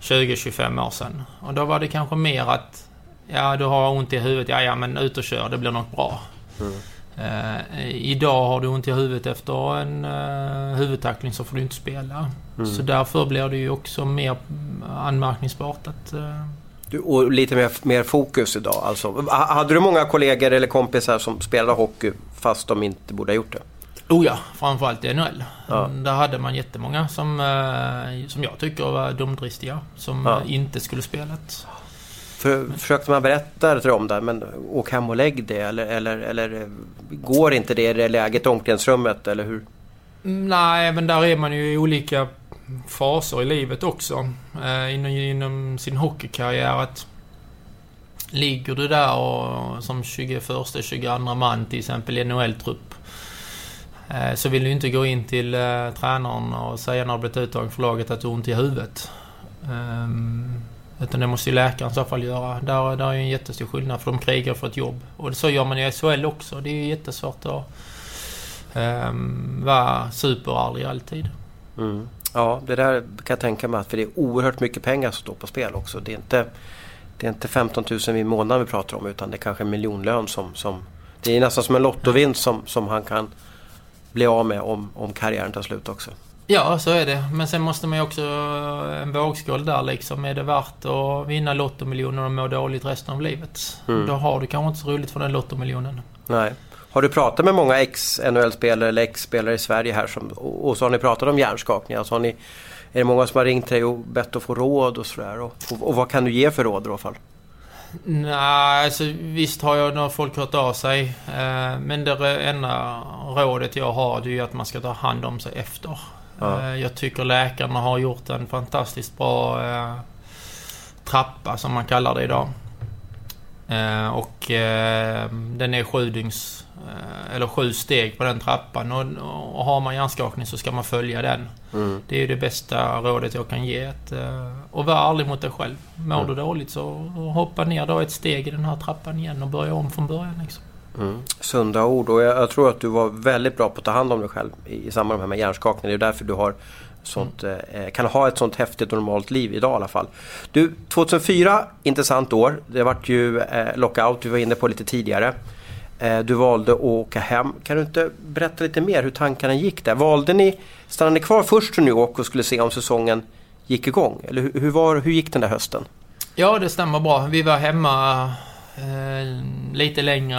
20-25 år sedan. Och då var det kanske mer att Ja, du har ont i huvudet. Ja, ja, men ut och kör. Det blir nog bra. Mm. Eh, idag har du ont i huvudet efter en eh, huvudtackling så får du inte spela. Mm. Så därför blir det ju också mer anmärkningsbart att... Eh, Du, och lite mer, mer fokus idag alltså. Ha- Hade du många kollegor eller kompisar som spelade hockey fast de inte borde ha gjort det? Oh ja, framförallt i NHL. Ja. Där hade man jättemånga som, eh, som jag tycker var dumdristiga. Som Ja. inte skulle spelat. För, försökte man berätta det om det, men åk hem och lägg det eller, eller, eller eh, går inte det i det läget i omklädningsrummet eller hur? Mm, Nej, men där är man ju i olika faser i livet också. Eh, inom, inom sin hockeykarriär. Att ligger du där och, som 21-22 man till exempel i NHL-trupp. Eh, så vill du inte gå in till eh, tränaren och säga när du blivit uttagen för laget att du har ont i huvudet. Ehm, utan det måste ju läkaren i så fall göra. Där, där är ju en jättestor skillnad för de krigar för ett jobb. Och så gör man i SHL också. Det är ju jättesvårt att um, vara superärlig alltid. Mm. Ja, det där kan jag tänka mig för det är oerhört mycket pengar som står på spel också. Det är inte, det är inte 15 000 i månaden vi pratar om utan det är kanske en miljonlön som, som det är nästan som en lottovinst som, som han kan bli av med om, om karriären tar slut också. Ja, så är det. Men sen måste man ju också en vågskål där liksom. Är det värt att vinna lottomiljoner och må dåligt resten av livet? Mm. Då har du kanske inte så roligt för den lottomiljonen. Nej. Har du pratat med många ex-NHL-spelare eller ex-spelare i Sverige här som, och, och så har ni pratat om hjärnskakningar? Så har ni, är det många som har ringt dig och bett att få råd och sådär? Och, och, och vad kan du ge för råd i alla fall? Nej, alltså visst har jag några folk hört av sig. Eh, men det enda rådet jag har det är att man ska ta hand om sig efter. Ja. Eh, jag tycker läkarna har gjort en fantastiskt bra eh, trappa som man kallar det idag. Och den är sju dygns, eller sju steg på den trappan. Och, och har man hjärnskakning så ska man följa den. Mm. Det är ju det bästa rådet jag kan ge. Att, eh, och vara ärlig mot dig själv. Mår Mm. du dåligt så hoppa ner då ett steg i den här trappan igen och börja om från början. Liksom. Mm. Sunda ord och jag, jag tror att du var väldigt bra på att ta hand om dig själv i, i samband med hjärnskakningarna. Det är därför du har sånt, eh, kan ha ett sånt häftigt och normalt liv idag i alla fall. Du, 2004, intressant år. Det vart ju eh, lockout, vi var inne på lite tidigare. Eh, du valde att åka hem. Kan du inte berätta lite mer hur tankarna gick där? Valde ni, stannade ni kvar först i New York och skulle se om säsongen gick igång? Eller hur, var, hur gick den där hösten? Ja, det stämmer bra. Vi var hemma eh, lite längre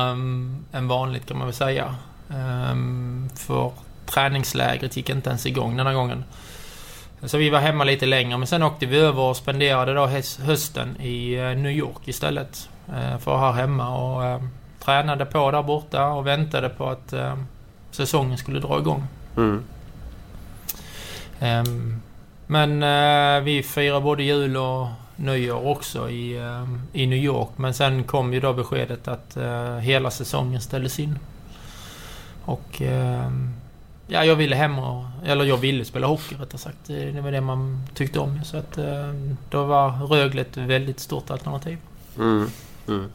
än, vanligt kan man väl säga. Ehm, för träningslägret gick inte ens igång den här gången. Så vi var hemma lite längre, men sen åkte vi över och spenderade då hösten i eh, New York istället. Ehm, för här hemma och eh, tränade på där borta och väntade på att eh, säsongen skulle dra igång. Mm. Ehm, men eh, vi firar både jul och nyår också i, eh, i New York. Men sen kom ju då beskedet att eh, hela säsongen ställdes in. Och ehm, ja, jag ville hem och... Eller jag ville spela hockey rättare sagt. Det var det man tyckte om. Så att eh, då var Rögle ett väldigt stort alternativ. Mm. Mm.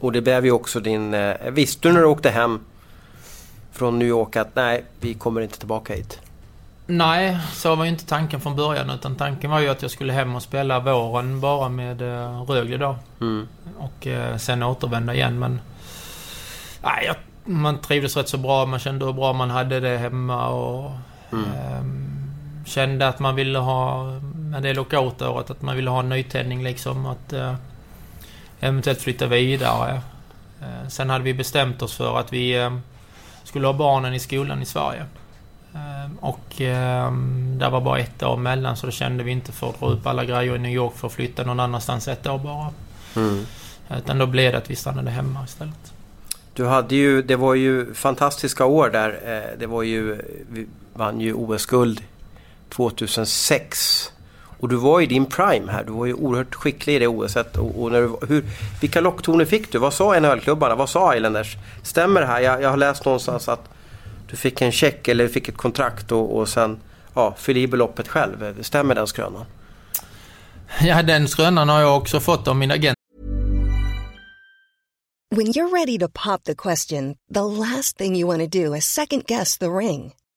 Och det blev ju också din... Eh, visste du när du åkte hem från New York att nej, vi kommer inte tillbaka hit? Nej, så var ju inte tanken från början. Utan tanken var ju att jag skulle hem och spela våren bara med eh, Rögle då. Mm. Och eh, sen återvända igen. Men nej, jag, man trivdes rätt så bra. Man kände hur bra man hade det hemma. Och Mm. ehm, kände att man ville ha, med det lockoutåret, att man ville ha en nytändning liksom. Att eh, eventuellt flytta vidare. Eh, sen hade vi bestämt oss för att vi eh, skulle ha barnen i skolan i Sverige. Eh, och där var bara ett år mellan så då kände vi inte för att dra upp alla grejer i New York för att flytta någon annanstans ett år bara. Mm. Utan då blev det att vi stannade hemma istället. Du hade ju, det var ju fantastiska år där. Det var ju, vi vann ju OS-guld 2006. Och du var i din prime här. Du var ju oerhört skicklig i det OSet. Och, och när du, hur, vilka locktoner fick du? Vad sa NHL-klubbarna? Vad sa Islanders? Stämmer det här? Jag, jag har läst någonstans att du fick en check eller fick ett kontrakt och, och sen ja, fyll i beloppet själv. Stämmer den skrönan? Ja, den skrönan har jag också fått av min agent. When you're ready to pop the question, the last thing you want to do is second guess the ring.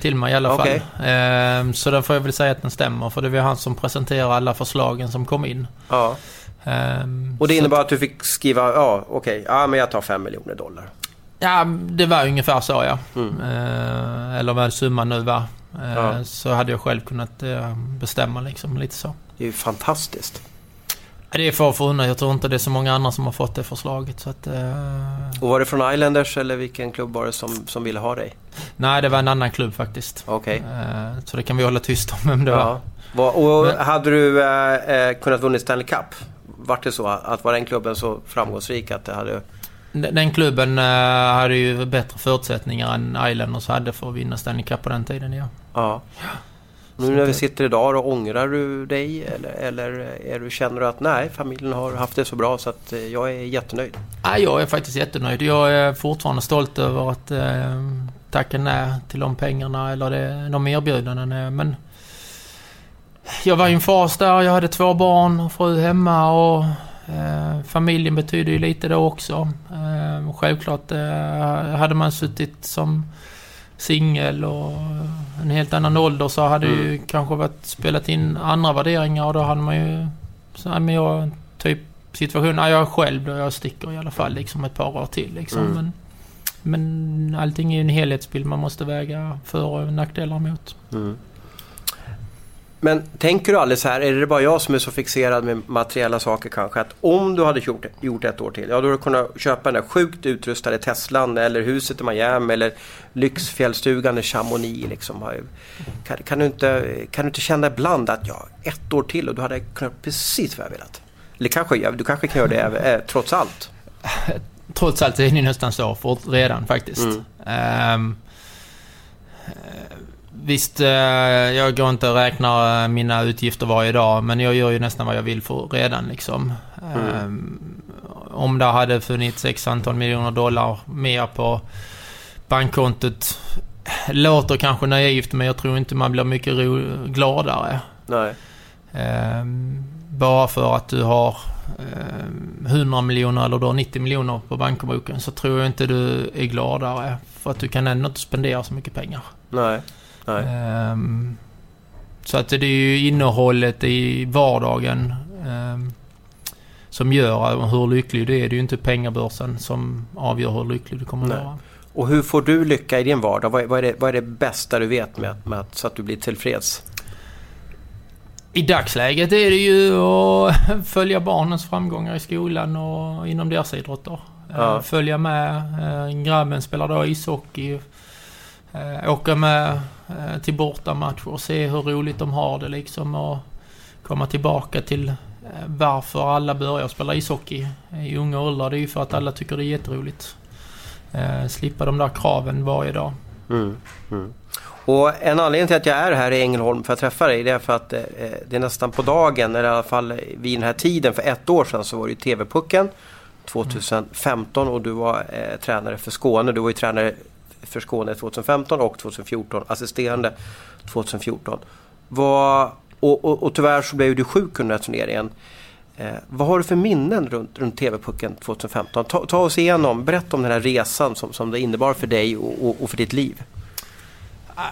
Till mig i alla fall. Ehm, så då får jag väl säga att den stämmer. För det var han som presenterade alla förslagen som kom in. Ja. Ehm, Och det innebar att du fick skriva, ja okej, ja men jag tar fem miljoner dollar. Ja, det var ungefär så ja. Mm. Eh, eller vad summan nu var. Ja. Så hade jag själv kunnat eh, bestämma liksom, lite så. Det är ju fantastiskt. Det är få förunnat. Jag tror inte det är så många andra som har fått det förslaget. Så att, eh, Och var det från Islanders eller vilken klubb var det som, som ville ha dig? nej, det var en annan klubb faktiskt. Okej. Eh, så det kan vi hålla tyst om vem det var. Ja. Vad- Och Men- hade du eh, eh, kunnat vunnit Stanley Cup? Vart det så att var den klubben så framgångsrik att det hade... Den den klubben eh, hade ju bättre förutsättningar än Islanders hade för att vinna Stanley Cup på den tiden, ja. Ja. Nu när vi sitter idag och ångrar du dig eller, eller är du, känner du att nej, familjen har haft det så bra så att eh, jag är jättenöjd? Ja, jag är faktiskt jättenöjd. Jag är fortfarande stolt över att eh, tacka nej till de pengarna eller det, de erbjudandena. Men jag var i en fas där jag hade två barn och fru hemma och eh, familjen betyder ju lite då också. Eh, självklart eh, hade man suttit som singel och en helt annan ålder så hade det ju kanske varit spelat in andra värderingar och då hade man ju... Så, ja, men jag, typ situation, ja, jag är själv då, jag sticker i alla fall liksom ett par år till liksom. Mm. Men, men allting är ju en helhetsbild man måste väga för och nackdelar mot. Mm. Men tänker du aldrig så här, är det bara jag som är så fixerad med materiella saker kanske? Att om du hade gjort, gjort ett år till, ja då hade du kunnat köpa den där sjukt utrustade Teslan eller huset i Miami eller lyxfjällstugan i Chamonix. Liksom. Kan, kan, du inte, kan du inte känna ibland att ja, ett år till och du hade kunnat precis vad jag velat? Eller kanske, du kanske kan göra det eh, trots allt? Trots allt är det nästan så redan faktiskt. Mm. Eh, visst, eh, jag går inte och räknar eh, mina utgifter varje dag, men jag gör ju nästan vad jag vill för redan liksom. Ehm, om det hade funnits x antal miljoner dollar mer på bankkontot låter kanske naivt, men jag tror inte man blir mycket ro- gladare. Nej. Ehm, bara för att du har ehm, 100 miljoner eller du har 90 miljoner på bankboken så tror jag inte du är gladare. För att du kan ändå inte spendera så mycket pengar. Nej. Ehm, så att det är ju innehållet i vardagen ehm, som gör hur lycklig du är. Det är ju inte pengabörsen som avgör hur lycklig du kommer att vara. Och hur får du lycka i din vardag? Vad är, vad är, det, vad är det bästa du vet med, med att, så att du blir tillfreds? I dagsläget är det ju att följa barnens framgångar i skolan och inom deras idrotter. Eh, Ja. Följa med. Grabben spelar då ishockey. Åka med Eh, till bortamatcher och se hur roligt de har det liksom. Och komma tillbaka till eh, varför alla börjar spela ishockey i unga åldrar. Det är ju för att alla tycker det är jätteroligt. Eh, slippa de där kraven varje dag. Mm. Mm. Och en anledning till att jag är här i Ängelholm för att träffa dig det är för att eh, det är nästan på dagen, eller i alla fall vid den här tiden för ett år sedan så var det ju TV-pucken 2015 och du var eh, tränare för Skåne. Du var ju tränare för Skåne 2015 och 2014, assisterande 2014. Vad, och, och, och tyvärr så blev du sjuk under den turneringen. Eh, vad har du för minnen runt, runt TV-pucken 2015? Ta, ta oss igenom, berätta om den här resan som, som det innebar för dig och, och, och för ditt liv. Ah,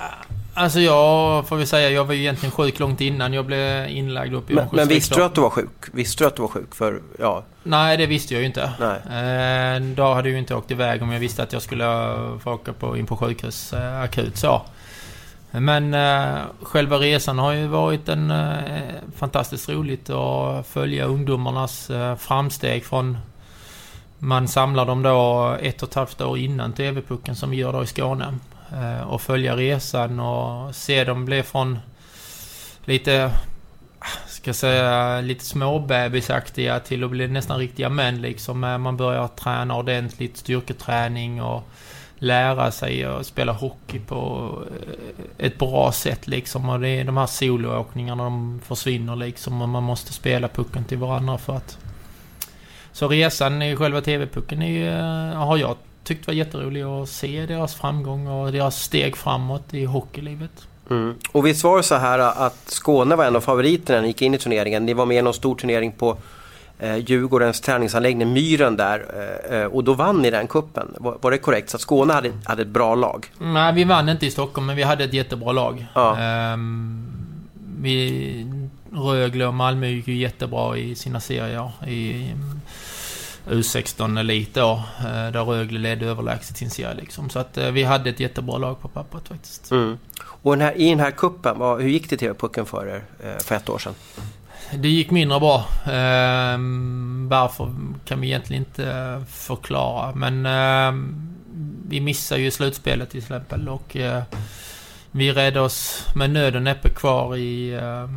Alltså jag får vi säga, jag var ju egentligen sjuk långt innan jag blev inlagd upp i Men, men visste du att du var sjuk? Visste du att du var sjuk? För, ja, Nej, det visste jag ju inte. nej. Eh, då hade jag ju inte åkt iväg om jag visste att jag skulle eh, få åka på, in på sjukhus eh, akut så. Men eh, själva resan har ju varit en eh, fantastiskt roligt att följa ungdomarnas eh, framsteg från man samlar dem då ett och ett halvt år innan TV-pucken som vi gör då i Skåne. Eh, och följa resan och se dem bli från lite ska jag säga, lite småbebisaktiga till att bli nästan riktiga män liksom. Eh, man börjar träna ordentligt, styrketräning och lära sig att spela hockey på eh, ett bra sätt liksom. Och det är de här soloåkningarna, de försvinner liksom. Och man måste spela pucken till varandra för att... Så resan i själva TV-pucken är, ju, har jag tyckt var jätterolig att se deras framgång och deras steg framåt i hockeylivet. Mm. Och visst var det så här att Skåne var en av favoriterna när ni gick in i turneringen. Ni var med i någon stor turnering på eh, Djurgårdens träningsanläggning Myren där eh, eh, och då vann ni den kuppen. Var, var det korrekt? Så att Skåne hade, hade ett bra lag? Nej, vi vann inte i Stockholm, men vi hade ett jättebra lag. Ja. Ehm, vi, Rögle och Malmö gick ju jättebra i sina serier i U16 Elit då. eh, Där Rögle ledde överlägset sin serie liksom. Så att eh, vi hade ett jättebra lag på pappret faktiskt. Mm. Och den här, i den här kuppen, vad, hur gick det TV-pucken för er eh, för ett år sedan? Det gick mindre bra. Ehm, varför kan vi egentligen inte förklara. Men ehm, vi missade ju slutspelet till exempel och vi räddade oss med nöd och näppe kvar i ehm, eh,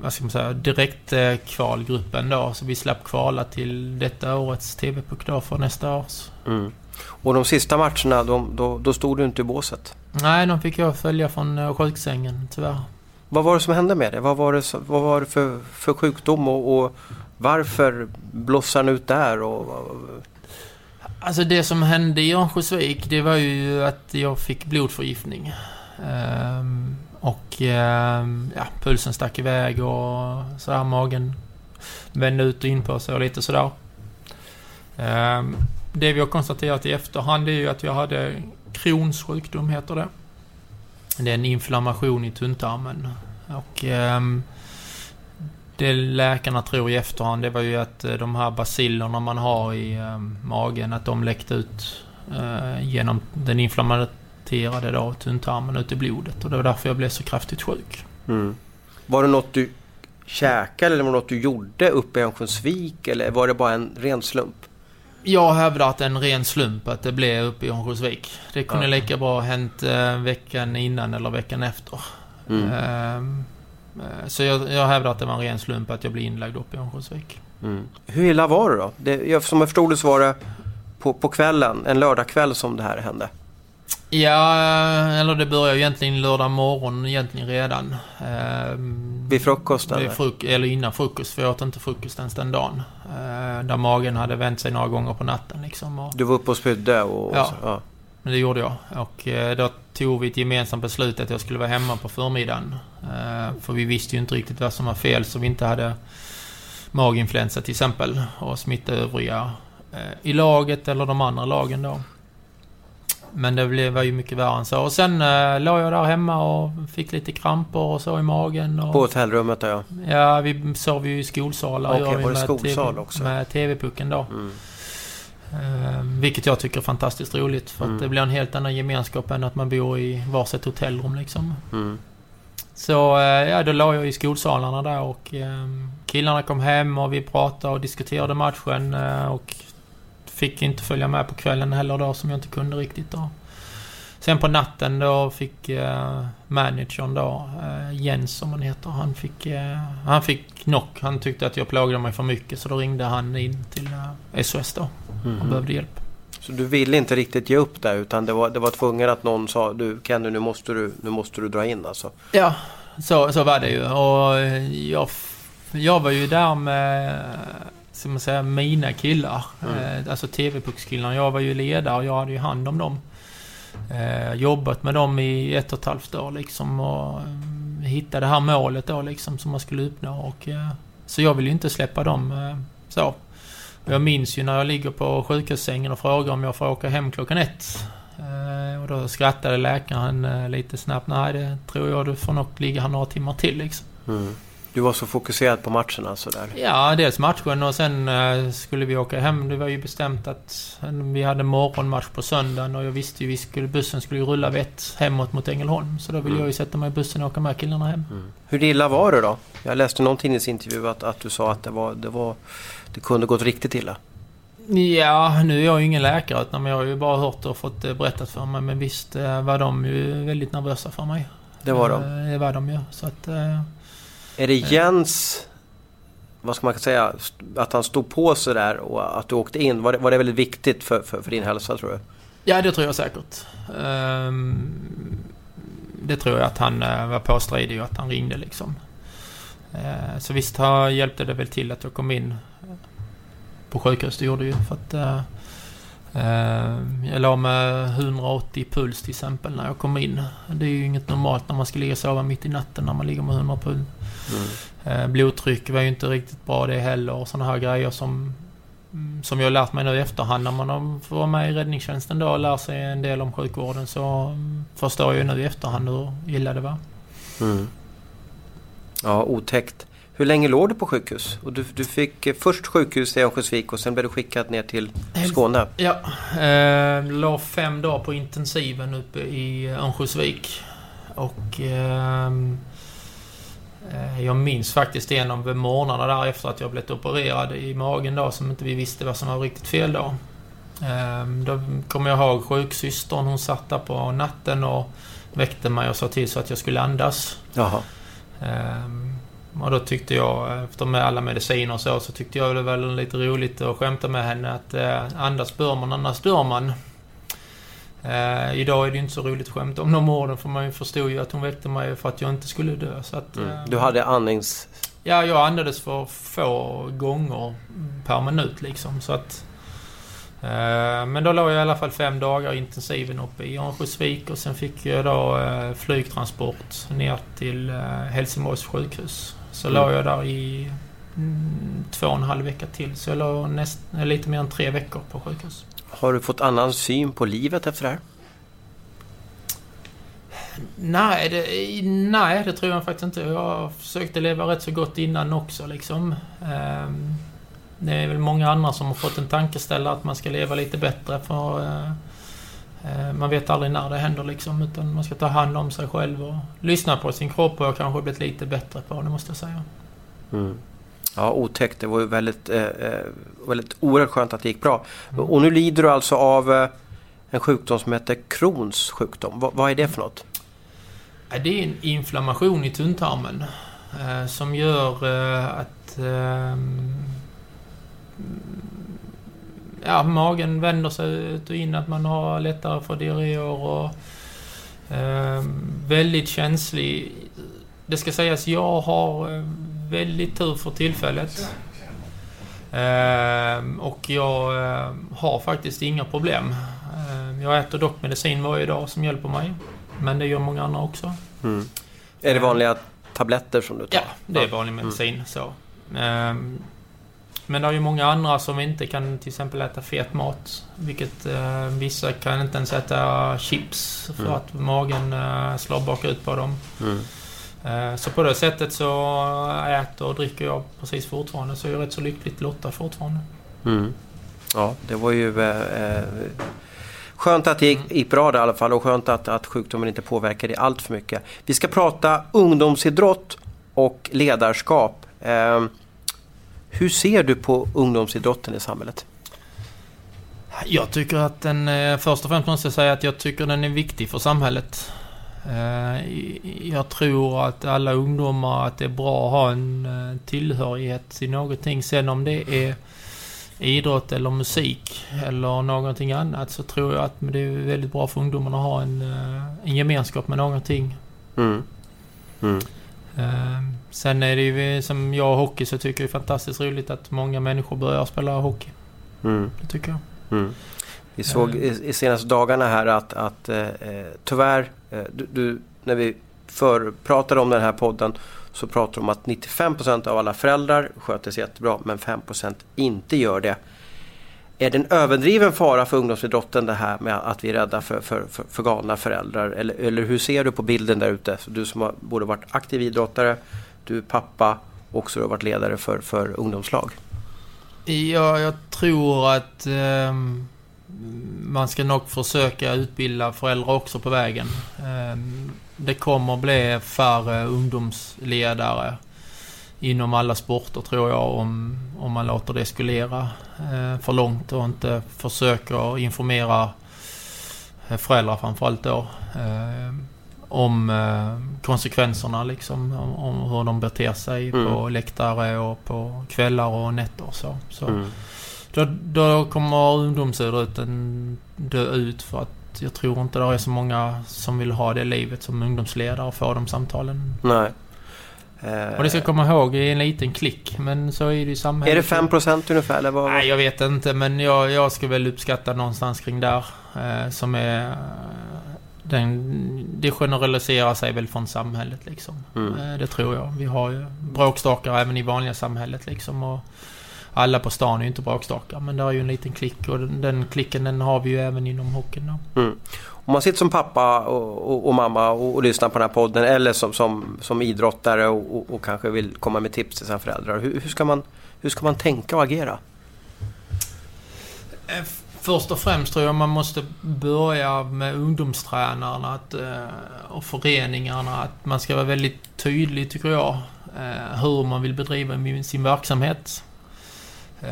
vad ska man säga, direkt eh, kvalgruppen då. Så vi slapp kvala till detta årets TV-puck då för nästa års. Mm. Och de sista matcherna, de, då, då stod du inte i båset. Nej, de fick jag följa från eh, sjuksängen tyvärr. Vad var det som hände med det? Vad var det, vad var det för, för sjukdom och, och varför blossade den ut där? Och, Alltså det som hände i Örnsköldsvik, det var ju att jag fick blodförgiftning. Ehm, och ehm, ja, pulsen stack iväg och sådär. Magen vände ut och in på sig och lite sådär. Ehm, det vi har konstaterat i efterhand är ju att jag hade Crohns sjukdom, heter det. Det är en inflammation i tunntarmen. Och ehm, det läkarna tror i efterhand det var ju att eh, de här bacillerna man har i magen att de läckte ut eh, genom den inflammerade då tunntarmen ut i blodet och det var därför jag blev så kraftigt sjuk. mm. Var det något du käkade eller var det något du gjorde uppe i Örnsköldsvik eller var det bara en ren slump? Jag hävdar att det är en ren slump att det blev uppe i Örnsköldsvik. Det kunde Ja. lika bra ha hänt eh, veckan innan eller veckan efter. Mm. Ehm, eh, så jag, jag hävdar att det var en ren slump att jag blev inlagd uppe i Örnsköldsvik. Mm. Hur illa var det då? Det, som jag förstod det så var det på, på kvällen, en lördagkväll som det här hände. Ja, eller det började ju egentligen lördag morgon egentligen redan. Ehm, Vid frukost eller? fruk eller innan frukost, för jag åt inte frukost ens den dagen. Eh, där magen hade vänt sig några gånger på natten liksom. Och, Du var uppe och spydde och... och Ja. så, ja. men det gjorde jag. Och eh, då tog vi ett gemensamt beslut att jag skulle vara hemma på förmiddagen. Eh, för vi visste ju inte riktigt vad som var fel, så vi inte hade maginfluensa till exempel. Och smitta övriga eh, i laget eller de andra lagen då. Men det blev, var ju mycket värre än så. Och sen eh, låg jag där hemma och fick lite kramper och så i magen. Och, På hotellrummet där ja. Ja, vi sov ju i skolsalar. Okej, vi var det skolsal TV, också? Med TV-pucken då. Mm. Eh, vilket jag tycker är fantastiskt roligt. För Mm. att det blir en helt annan gemenskap än att man bor i varsitt hotellrum liksom. Mm. Så eh, ja, då la jag i skolsalarna där och eh, killarna kom hem och vi pratade och diskuterade matchen eh, och fick inte följa med på kvällen heller då som jag inte kunde riktigt då. Sen på natten då fick eh, managern då, eh, Jens som han heter, han fick, eh, han fick knock. Han tyckte att jag plågade mig för mycket så då ringde han in till eh, SOS då Mm. och behövde hjälp. Så du ville inte riktigt ge upp där utan det var, det var tvungen att någon sa du Kenny nu måste du, nu måste du dra in alltså. Ja, så, så var det ju. Och eh, jag, jag var ju där med, ska man säga, mina killar. Mm. Eh, alltså TV-puckskillarna. Jag var ju ledare och jag hade ju hand om dem. Eh, jobbat med dem i ett och ett halvt år liksom och eh, hittade det här målet då liksom som man skulle uppnå. Och, så jag vill ju inte släppa dem så. Jag minns ju när jag ligger på sjukhussängen och frågar om jag får åka hem klockan ett. Och då skrattade läkaren lite snabbt. Nej, det tror jag du får nog ligga här några timmar till liksom. Mm. Du var så fokuserad på matchen alltså där. Ja, dels matchen och sen eh, skulle vi åka hem. Det var ju bestämt att eh, vi hade morgonmatch på söndagen och jag visste ju skulle, bussen skulle rulla vid ett hemåt mot Ängelholm. Så då ville Mm. jag ju sätta mig i bussen och åka med killarna hem. Hur illa var det då? Jag läste någon tidningsintervju att, att du sa att det, var, det, var, det kunde gått riktigt illa. Ja, nu är jag ju ingen läkare utan jag har ju bara hört och fått det berättat för mig. Men visst eh, var de ju väldigt nervösa för mig. Det var de. Eh, Det var de ju. Så att... eh, Är det Jens, vad ska man säga, att han stod på sig där och att du åkte in? Var det, var det väldigt viktigt för, för, för din hälsa tror du? Ja, det tror jag säkert. Ehm, det tror jag att han eh, var påstridig och att han ringde liksom. Eh, så visst har, hjälpte det väl till att jag kom in eh, på sjukhus. Det gjorde ju för att eh, eh, jag la med 180 puls till exempel när jag kom in. Det är ju inget normalt när man ska ligga och sova mitt i natten när man ligger med 100 puls. Mm. Eh, blodtryck var ju inte riktigt bra det heller och sådana här grejer som mm, som jag har lärt mig nu i efterhand när man får vara med i räddningstjänsten då och lär sig en del om sjukvården så mm, förstår jag ju nu i efterhand hur illa det var. Mm. Ja, otäckt. Hur länge låg du på sjukhus? Och du, du fick eh, först sjukhus i Örnsköldsvik och sen blev du skickad ner till Skåne. Ja, eh, la fem dagar på intensiven uppe i Örnsköldsvik. Och eh, jag minns faktiskt en av morgnarna där efter att jag blivit opererad i magen då som inte vi visste vad som var riktigt fel då. Ehm, då kommer jag ihåg sjuksystern, hon satt där på natten och väckte mig och sa till så att jag skulle andas. Jaha. Ehm, och då tyckte jag, efter med alla mediciner och så, så tyckte jag det var lite roligt att skämta med henne att eh, andas bör man, annars dör man. Eh, idag är det ju inte så roligt att skämta om de orden för man förstod ju att hon väckte mig för att jag inte skulle dö. Så att, Mm. eh, Du hade andnings... Ja, jag andades för få gånger per minut liksom. Så att, eh, men då låg jag i alla fall fem dagar i intensiven uppe i Örnsköldsvik och sen fick jag då eh, flygtransport ner till eh, Helsingborgs sjukhus. Så Mm. låg jag där i mm, två och en halv vecka till. Så jag låg näst, lite mer än tre veckor på sjukhus. Har du fått annan syn på livet efter det här? Nej det, nej, det tror jag faktiskt inte. Jag försökte leva rätt så gott innan också liksom. Ehm, Det är väl många andra som har fått en tankeställare att man ska leva lite bättre för eh, eh, man vet aldrig när det händer liksom. Utan man ska ta hand om sig själv och lyssna på sin kropp och jag kanske blivit lite bättre på det måste jag säga. Mm. Ja, otäckt. Det var ju väldigt, eh, eh, väldigt oerhört skönt att det gick bra. Och nu lider du alltså av eh, en sjukdom som heter Crohns sjukdom. V vad är det för något? Det är en inflammation i tunntarmen eh, som gör eh, att eh, ja, magen vänder sig ut och in, att man har lättare för diarréer och eh, väldigt känslig. Det ska sägas, jag har eh, väldigt tur för tillfället. Ehm, och jag eh, har faktiskt inga problem. Ehm, jag äter dock medicin varje dag som hjälper mig. Men det gör många andra också. Mm. Är det vanliga tabletter som du tar? Ja, det är vanlig medicin. Så. Ehm, men det är ju många andra som inte kan till exempel äta fet mat. Vilket eh, vissa kan inte ens äta chips för Mm. att magen eh, slår bakut på dem. Mm. Eh, så på det sättet så äter och dricker jag precis fortfarande. Så jag är rätt så lyckligt lottad fortfarande. Mm. Ja, det var ju... Eh, eh, Skönt att det gick, gick bra där i alla fall och skönt att, att sjukdomen inte påverkar dig allt för mycket. Vi ska prata ungdomsidrott och ledarskap. Eh, hur ser du på ungdomsidrotten i samhället? Jag tycker att den, eh, först och främst måste jag säga att jag tycker den är viktig för samhället. Eh, jag tror att alla ungdomar, att det är bra att ha en eh, tillhörighet till någonting. Sen om det är idrott eller musik eller någonting annat så tror jag att det är väldigt bra för ungdomarna att ha en, en gemenskap med någonting. Mm. Mm. Sen är det ju som jag och hockey så tycker jag det är fantastiskt roligt att många människor börjar spela hockey. Mm. Det tycker jag. Mm. Vi såg i, i senaste dagarna här att, att eh, tyvärr, eh, Eh, du, du, när vi för, pratade om den här podden så pratade de om att 95% av alla föräldrar sköter sig jättebra men 5% inte gör det. Är det en överdriven fara för ungdomsidrotten det här med att vi är rädda för, för, för, för galna föräldrar? Eller, eller hur ser du på bilden där ute? Du som har både varit aktiv idrottare, du är pappa och också har varit ledare för, för ungdomslag. Ja, jag tror att eh, man ska nog försöka utbilda föräldrar också på vägen. Eh, det kommer bli färre ungdomsledare inom alla sporter tror jag om, om man låter det skulera eh, för långt och inte försöker informera föräldrar framförallt då. Eh, om eh, konsekvenserna liksom. Om, hur de beter sig mm. på läktare och på kvällar och nätter. Så, så. Mm. Då, då kommer ungdomsidrotten dö ut för att jag tror inte det är så många som vill ha det livet som ungdomsledare och få de samtalen. Nej. Och det ska komma ihåg, det är en liten klick. Men så är det i samhället. Är det 5% ungefär eller vad? Nej, jag vet inte. Men jag, jag skulle väl uppskatta någonstans kring där. Eh, som är den, det generaliserar sig väl från samhället liksom. Mm. Eh, det tror jag. Vi har ju bråkstakar även i vanliga samhället liksom. Och alla på stan är ju inte bråkstakar. Men det är ju en liten klick och den, den klicken den har vi ju även inom hockeyn. Mm. Om man sitter som pappa och, och, och mamma och, och, lyssnar på den här podden eller som, som, som idrottare och, och, kanske vill komma med tips till sina föräldrar. Hur, hur, ska man, hur ska man tänka och agera? Eh, Först och främst tror jag man måste börja med ungdomstränarna att, eh, och föreningarna. Att man ska vara väldigt tydlig, tycker jag, eh, hur man vill bedriva sin verksamhet.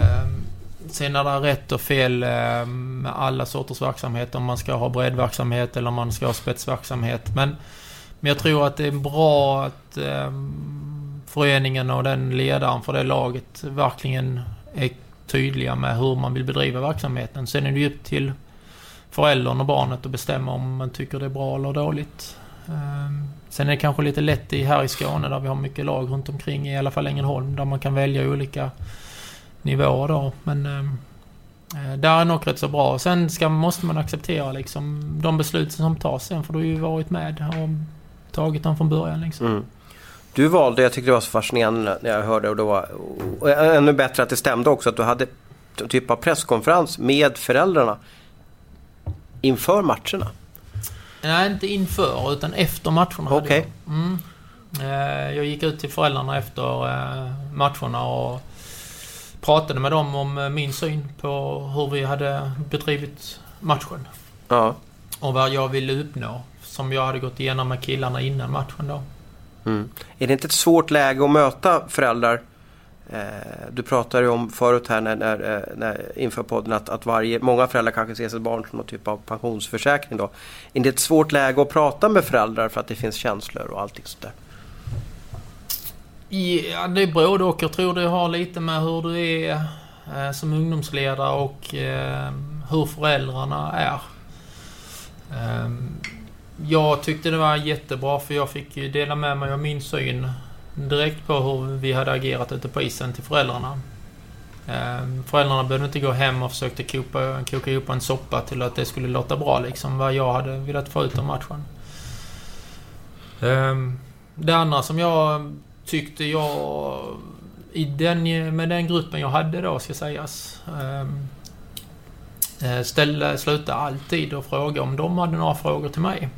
Ehm, sen är det rätt och fel ehm, med alla sorters verksamhet. Om man ska ha breddverksamhet eller om man ska ha spetsverksamhet. Men, men jag tror att det är bra att ehm, föreningen och den ledaren för det laget verkligen är tydliga med hur man vill bedriva verksamheten. Sen är det ju upp till föräldern och barnet att bestämma om man tycker det är bra eller dåligt. Sen är det kanske lite lätt i, här i Skåne där vi har mycket lag runt omkring, i alla fall Ängelholm, där man kan välja olika nivåer då. Men ehm, eh, där är nog rätt så bra. Sen ska, måste man acceptera liksom de beslut som tas sen, för du har ju varit med och tagit dem från början. Liksom. Mm. Du valde, jag tyckte det var så fascinerande när jag hörde och det var och ännu bättre att det stämde också att du hade typ av presskonferens med föräldrarna inför matcherna. Nej, inte inför utan efter matcherna. Okej. Okay. Jag. Mm. Eh, jag gick ut till föräldrarna efter eh, matcherna och pratade med dem om eh, min syn på hur vi hade bedrivit matchen. Ja. Och vad jag ville uppnå. Som jag hade gått igenom med killarna innan matchen då. Mm. Är det inte ett svårt läge att möta föräldrar? Eh, du pratade ju om förut här när, när, eh, när, inför podden att, att varje, många föräldrar kanske ser sitt barn som någon typ av pensionsförsäkring. Då. Är det ett svårt läge att prata med föräldrar för att det finns känslor och allting sånt där? Ja, det beror och. Jag tror det har lite med hur du är eh, som ungdomsledare och eh, hur föräldrarna är. Eh, jag tyckte det var jättebra för jag fick ju dela med mig av min syn direkt på hur vi hade agerat ute på isen till föräldrarna. Eh, föräldrarna behövde inte gå hem och försökte koka, koka ihop en soppa till att det skulle låta bra liksom, vad jag hade velat få ut av matchen. Eh, det andra som jag tyckte jag... I den, med den gruppen jag hade då, ska sägas. Ehm, eh, ställde, slutade alltid och fråga om de hade några frågor till mig.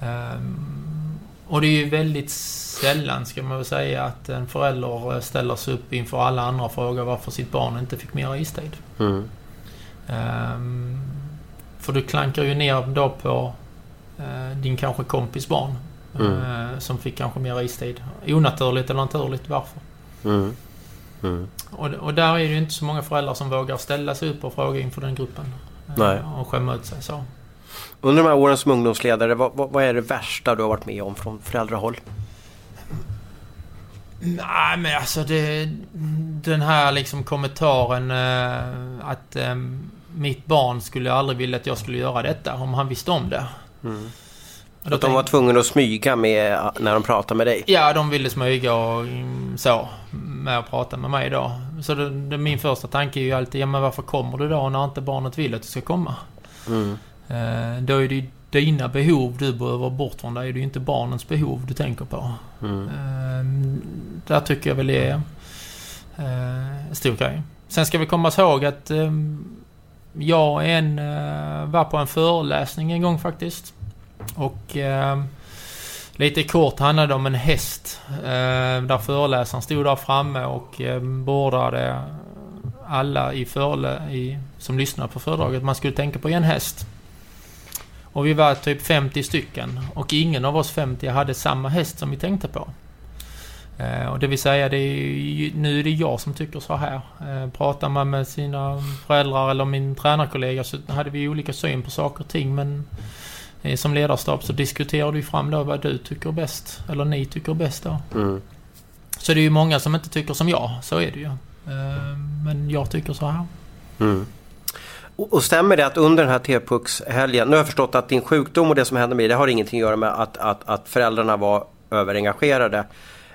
Um, och det är ju väldigt sällan, ska man väl säga, att en förälder ställer sig upp inför alla andra och frågar varför sitt barn inte fick mer istid. Mm. Um, för du klankar ju ner då på eh, din kanske kompis barn. Mm. Eh, som fick kanske mer istid. Onaturligt eller naturligt, varför? Mm. Mm. Och, och där är det ju inte så många föräldrar som vågar ställa sig upp och fråga inför den gruppen. Eh, Nej. Och skämma ut sig så. Under de här åren som ungdomsledare, vad, vad, vad är det värsta du har varit med om från föräldrahåll? Nej men alltså det... Den här liksom kommentaren eh, att eh, mitt barn skulle aldrig vilja att jag skulle göra detta om han visste om det. Mm. Att de var tvungna att smyga med när de pratade med dig? Ja, de ville smyga och mm, så med att prata med mig då. Så det, det, min första tanke är ju alltid, ja men varför kommer du då när inte barnet vill att du ska komma? Mm. Eh, då är det ju dina behov du behöver bort från. Det är det ju inte barnens behov du tänker på. Mm. Eh, där tycker jag väl det är eh, en stor grej. Sen ska vi komma ihåg att eh, jag en eh, var på en föreläsning en gång faktiskt. Och eh, lite kort handlade det om en häst. Eh, där föreläsaren stod där framme och eh, beordrade alla i förelä- i, som lyssnade på föredraget man skulle tänka på en häst. Och vi var typ 50 stycken och ingen av oss 50 hade samma häst som vi tänkte på. Eh, och det vill säga, det är nu är det jag som tycker så här. Eh, pratar man med sina föräldrar eller min tränarkollega så hade vi olika syn på saker och ting men som ledarstab så diskuterar du fram då vad du tycker är bäst. Eller ni tycker är bäst då. Mm. Så det är ju många som inte tycker som jag, så är det ju. Eh, men jag tycker så här. Mm. Och, och stämmer det att under den här T-puckshelgen, nu har jag förstått att din sjukdom och det som hände med dig, det har ingenting att göra med att, att, att föräldrarna var överengagerade.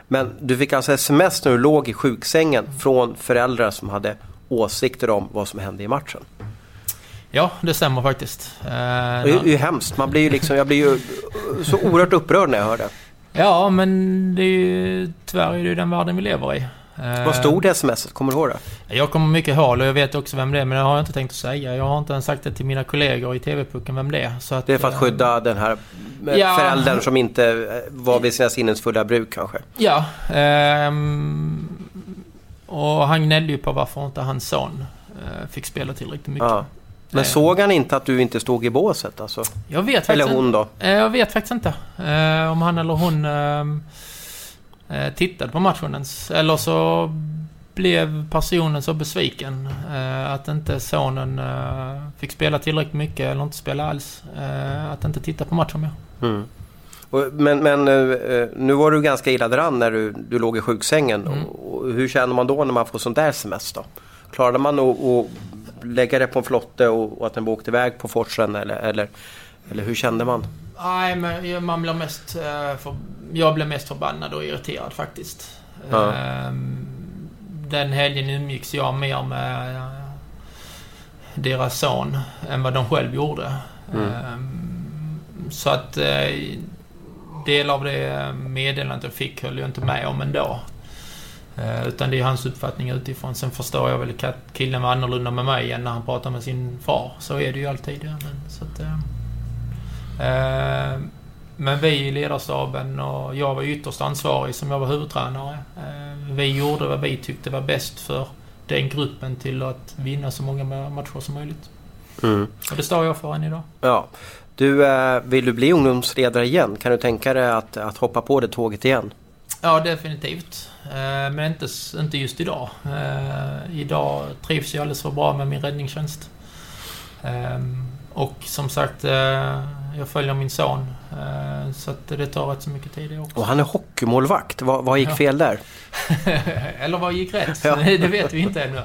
Men du fick alltså sms när du låg i sjuksängen från föräldrar som hade åsikter om vad som hände i matchen. Ja, det stämmer faktiskt. Eh, Det är ju- hemskt. Man blir ju liksom, jag blir ju så oerhört upprörd när jag hör det. Ja, men det är ju, tyvärr är det ju den världen vi lever i. Eh, Vad stod det smset? Kommer du ihåg det? Jag kommer mycket ihåg och jag vet också vem det är, men det har jag inte tänkt att säga. Jag har inte ens sagt det till mina kollegor i TV-pucken vem det är. Så att, Det är för att eh, skydda den här eh, Ja. föräldern som inte eh, var vid sina sinnens fulla bruk kanske. Ja. ehm, och han gnällde ju på varför inte hans son eh, fick spela tillräckligt mycket. Ja. Men Eh. såg han inte att du inte stod i båset alltså? Jag vet Eller faktiskt hon då? Jag vet faktiskt inte eh, om han eller hon ehm, eh, tittade på matchen ens. Eller så blev personen så besviken eh, att inte sonen eh, fick spela tillräckligt mycket eller inte spela alls. Eh, att inte titta på matchen mer. Mm. Men men eh, nu var du ganska illa däran när du, du låg i sjuksängen. Mm. Hur känner man då när man får sånt där sms då? Klarade man att lägga det på en flotte och, och att den åkte iväg på forsen eller, eller, eller hur kände man? Nej, men man blir mest... eh, För, jag blev mest förbannad och irriterad faktiskt. Ja. Ehm, Den helgen umgicks jag mer med eh, deras son än vad de själv gjorde. Mm. Ehm, Så att eh, del av det meddelandet jag fick höll jag inte med om ändå. Eh, Utan det är hans uppfattning utifrån. Sen förstår jag väl att killen var annorlunda med mig än när han pratar med sin far. Så är det ju alltid. Ja. Men, så att, eh, Eh, Men vi i ledarstaben och jag var ytterst ansvarig som jag var huvudtränare. Eh, Vi gjorde vad vi tyckte var bäst för den gruppen till att vinna så många ma- matcher som möjligt. Mm. Och det står jag för än idag. Ja. Du, vill du bli ungdomsledare igen? Kan du tänka dig att, att hoppa på det tåget igen? Ja, definitivt. Eh, Men inte, inte just idag. Eh, Idag trivs jag alldeles för bra med min räddningstjänst. Ehm, Och som sagt, eh, jag följer min son. Så det tar rätt så mycket tid också. Och han är hockeymålvakt. Vad, vad gick Ja. fel där? Eller vad gick rätt? Ja. det vet vi inte ännu.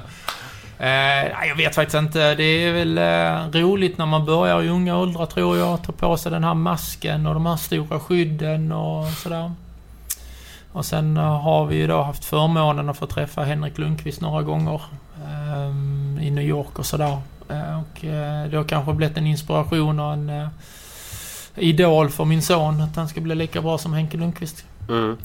Jag vet faktiskt inte. Det är väl roligt när man börjar i unga åldrar tror jag. Ta på sig den här masken och de här stora skydden och sådär. Och sen eh, har vi ju då haft förmånen att få träffa Henrik Lundqvist några gånger. eh, I New York och sådär. Eh, och eh, det har kanske blivit en inspiration och en eh, idol för min son. Att han ska bli lika bra som Henke Lundqvist. Mm.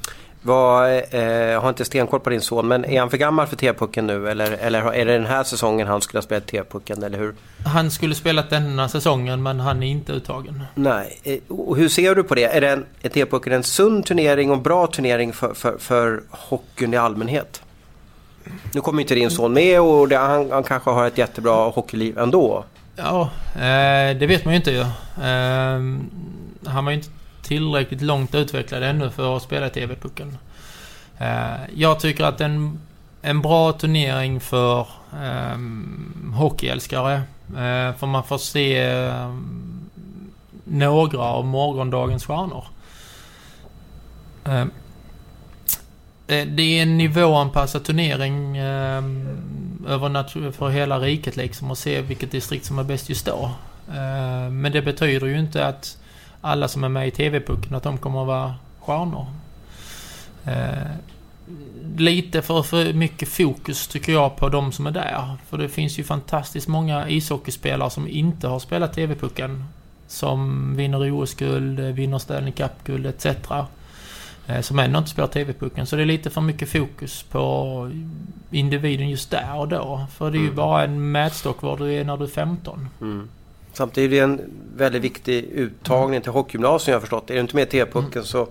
Vad, eh, har inte stenkoll på din son, men är han för gammal för T-pucken nu? Eller, eller är det den här säsongen han skulle ha spelat T-pucken, eller hur? Han skulle spelat denna säsongen men han är inte uttagen. Nej. Eh, Och hur ser du på det? Är, det en, är T-pucken en sund turnering och en bra turnering för, för, för hockeyn i allmänhet? Nu kommer inte din son med och det, han, han kanske har ett jättebra hockeyliv ändå. Ja, eh, det vet man ju inte ju. Eh, han var ju inte tillräckligt långt utvecklad ännu för att spela TV-pucken. Eh, jag tycker att en, en bra turnering för eh, hockeyälskare. Eh, för man får se eh, några av morgondagens stjärnor. Eh, eh, det är en nivåanpassad turnering eh, över för hela riket liksom och se vilket distrikt som är bäst just då. Eh, men det betyder ju inte att alla som är med i TV-pucken att de kommer att vara stjärnor. Eh, lite för, för mycket fokus tycker jag på de som är där. För det finns ju fantastiskt många ishockeyspelare som inte har spelat TV-pucken. Som vinner OS-guld, vinner Stanley Cup-guld etc. Eh, som ändå inte spelar TV-pucken. Så det är lite för mycket fokus på individen just där och då. För det är ju mm. bara en mätstock var du är när du är 15. Mm. Samtidigt är det en väldigt viktig uttagning till hockeygymnasium jag har förstått. Är du inte med i TV-pucken mm. så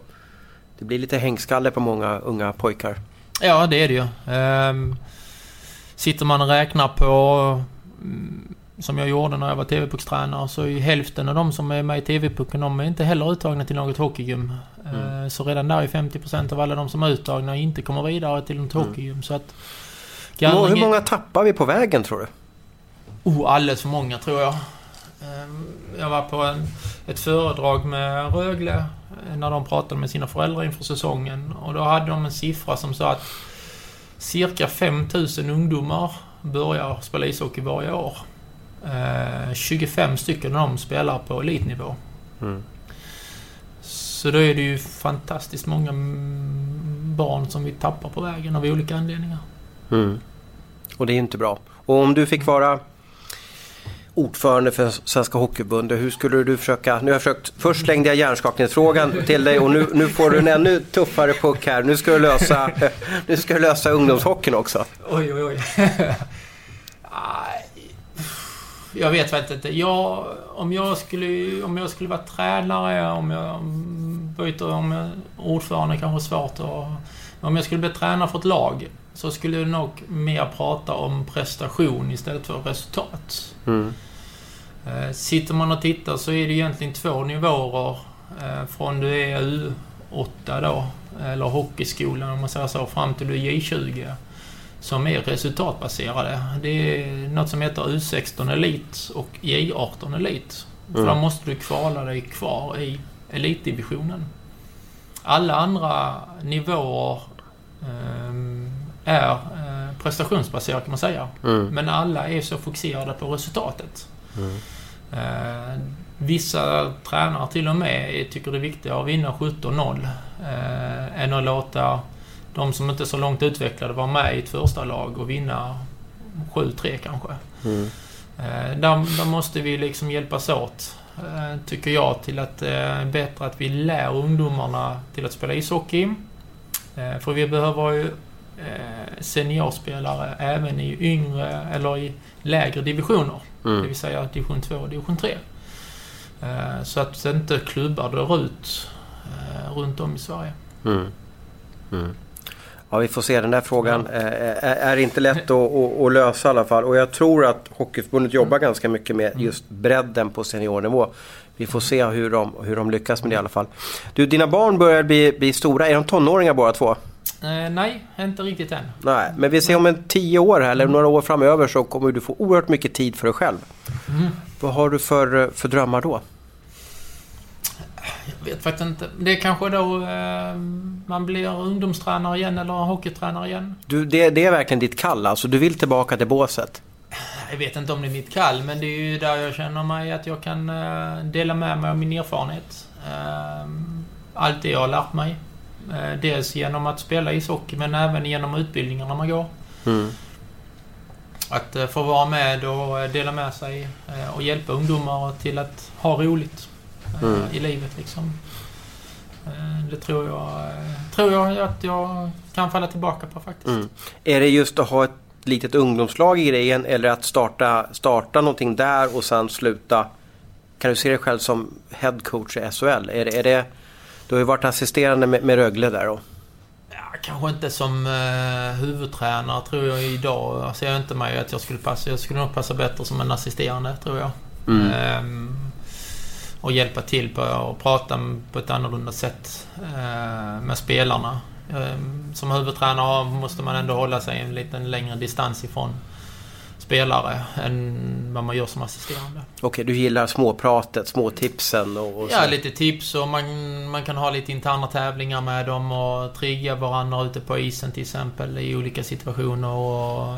det blir lite hängskalle på många unga pojkar. Ja, det är det ju. Um, sitter man och räknar på um, som jag gjorde när jag var TV-puckstränare så är hälften av de som är med i TV-pucken de är inte heller uttagna till något hockeygym. Mm. Uh, så redan där är 50% av alla de som är uttagna inte kommer vidare till något mm. hockeygym. Så att, Hur många tappar vi på vägen tror du? Oh, alldeles för många tror jag. Ehm, jag var på en, ett föredrag med Rögle eh, när de pratade med sina föräldrar inför säsongen. Och då hade de en siffra som sa att cirka 5000 ungdomar börjar spela ishockey varje år. 25 eh, stycken av dem spelar på elitnivå. Mm. Så då är det ju fantastiskt många barn som vi tappar på vägen av olika anledningar. Mm. Och det är inte bra. Och om du fick vara ordförande för Svenska Hockeyförbundet. Hur skulle du försöka... Nu har jag försökt... Först slängde jag hjärnskakningsfrågan till dig och nu, nu får du en ännu tuffare puck här. Nu ska du lösa, nu ska du lösa ungdomshockeyn också. Oj, oj, oj. jag vet faktiskt inte. Jag, om, jag skulle, om jag skulle vara tränare, om jag byter... Om jag, ordförande kanske svårt att... Om jag skulle bli tränare för ett lag så skulle jag nog mer prata om prestation istället för resultat. Mm. Eh, sitter man och tittar så är det egentligen två nivåer eh, från du är U8 då, eller hockeyskolan om man säger så, fram till du är J20 som är resultatbaserade. Det är något som heter U16 Elit och J18 Elit. Mm. För då måste du kvala dig kvar i elitdivisionen. Alla andra nivåer är eh, prestationsbaserat kan man säga. Mm. Men alla är så fokuserade på resultatet. Mm. Eh, vissa tränare till och med tycker det är viktigare att vinna 17-0 eh, än att låta de som inte är så långt utvecklade vara med i ett första lag och vinna 7-3 kanske. Mm. Eh, där, där, måste vi liksom hjälpas åt, eh, tycker jag, till att det eh, är bättre att vi lär ungdomarna till att spela ishockey. Eh, för vi behöver ju Eh, seniorspelare även i yngre eller i lägre divisioner. Mm. Det vill säga division 2 och division 3. Eh, så att inte klubbar dör ut eh, runt om i Sverige. Mm. Mm. Ja, vi får se. Den där frågan ja. är inte lätt att, att, lösa i alla fall. Och jag tror att Hockeyförbundet jobbar mm. ganska mycket med mm. just bredden på seniornivå. Vi får se hur de, hur de lyckas med det i alla fall. Du, dina barn börjar bli, bli stora. Är de tonåringar båda två? Eh, nej, inte riktigt än. Nej, men vi ser om en tio år eller mm. några år framöver så kommer du få oerhört mycket tid för dig själv. Mm. Vad har du för, för drömmar då? Jag vet faktiskt inte. Det är kanske då eh, man blir ungdomstränare igen eller hockeytränare igen. Du, det, det är verkligen ditt kall alltså? Du vill tillbaka till båset? Jag vet inte om det är mitt kall, men det är ju där jag känner mig att jag kan eh, dela med mig av min erfarenhet. Eh, allt det jag har lärt mig. Eh, dels genom att spela ishockey men även genom utbildningarna man går. Mm. Att eh, få vara med och dela med sig och hjälpa ungdomar till att ha roligt mm. i livet. Liksom. Det tror jag, tror jag att jag kan falla tillbaka på faktiskt. Mm. Är det just att ha ett litet ungdomslag i grejen eller att starta, starta någonting där och sen sluta? Kan du se dig själv som headcoach i SHL? Är det, är det du har ju varit assisterande med, med Rögle där då. Ja, kanske inte som uh, huvudtränare tror jag idag. Ser jag inte mig att jag skulle passa. Jag skulle nog passa bättre som en assisterande tror jag. Mm. Um, och hjälpa till på att prata på ett annorlunda sätt uh, med spelarna. Um, som huvudtränare måste man ändå hålla sig en liten längre distans ifrån spelare än vad man gör som assisterande. Okej, du gillar småpratet, småtipsen och, och Ja, lite tips och man, man kan ha lite interna tävlingar med dem och trigga varandra ute på isen till exempel i olika situationer och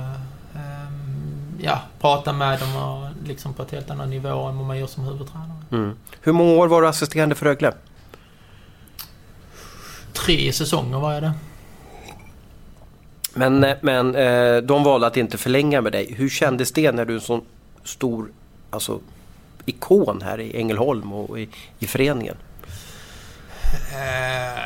um, ja, prata med dem och liksom på ett helt annat nivå än vad man gör som huvudtränare. Mm. Hur många år var du assisterande för Rögle? Tre säsonger var jag det. Men, eh, men eh, de valde att inte förlänga med dig. Hur kändes det när du är en sån stor alltså, ikon här i Ängelholm och i, i föreningen? Eh,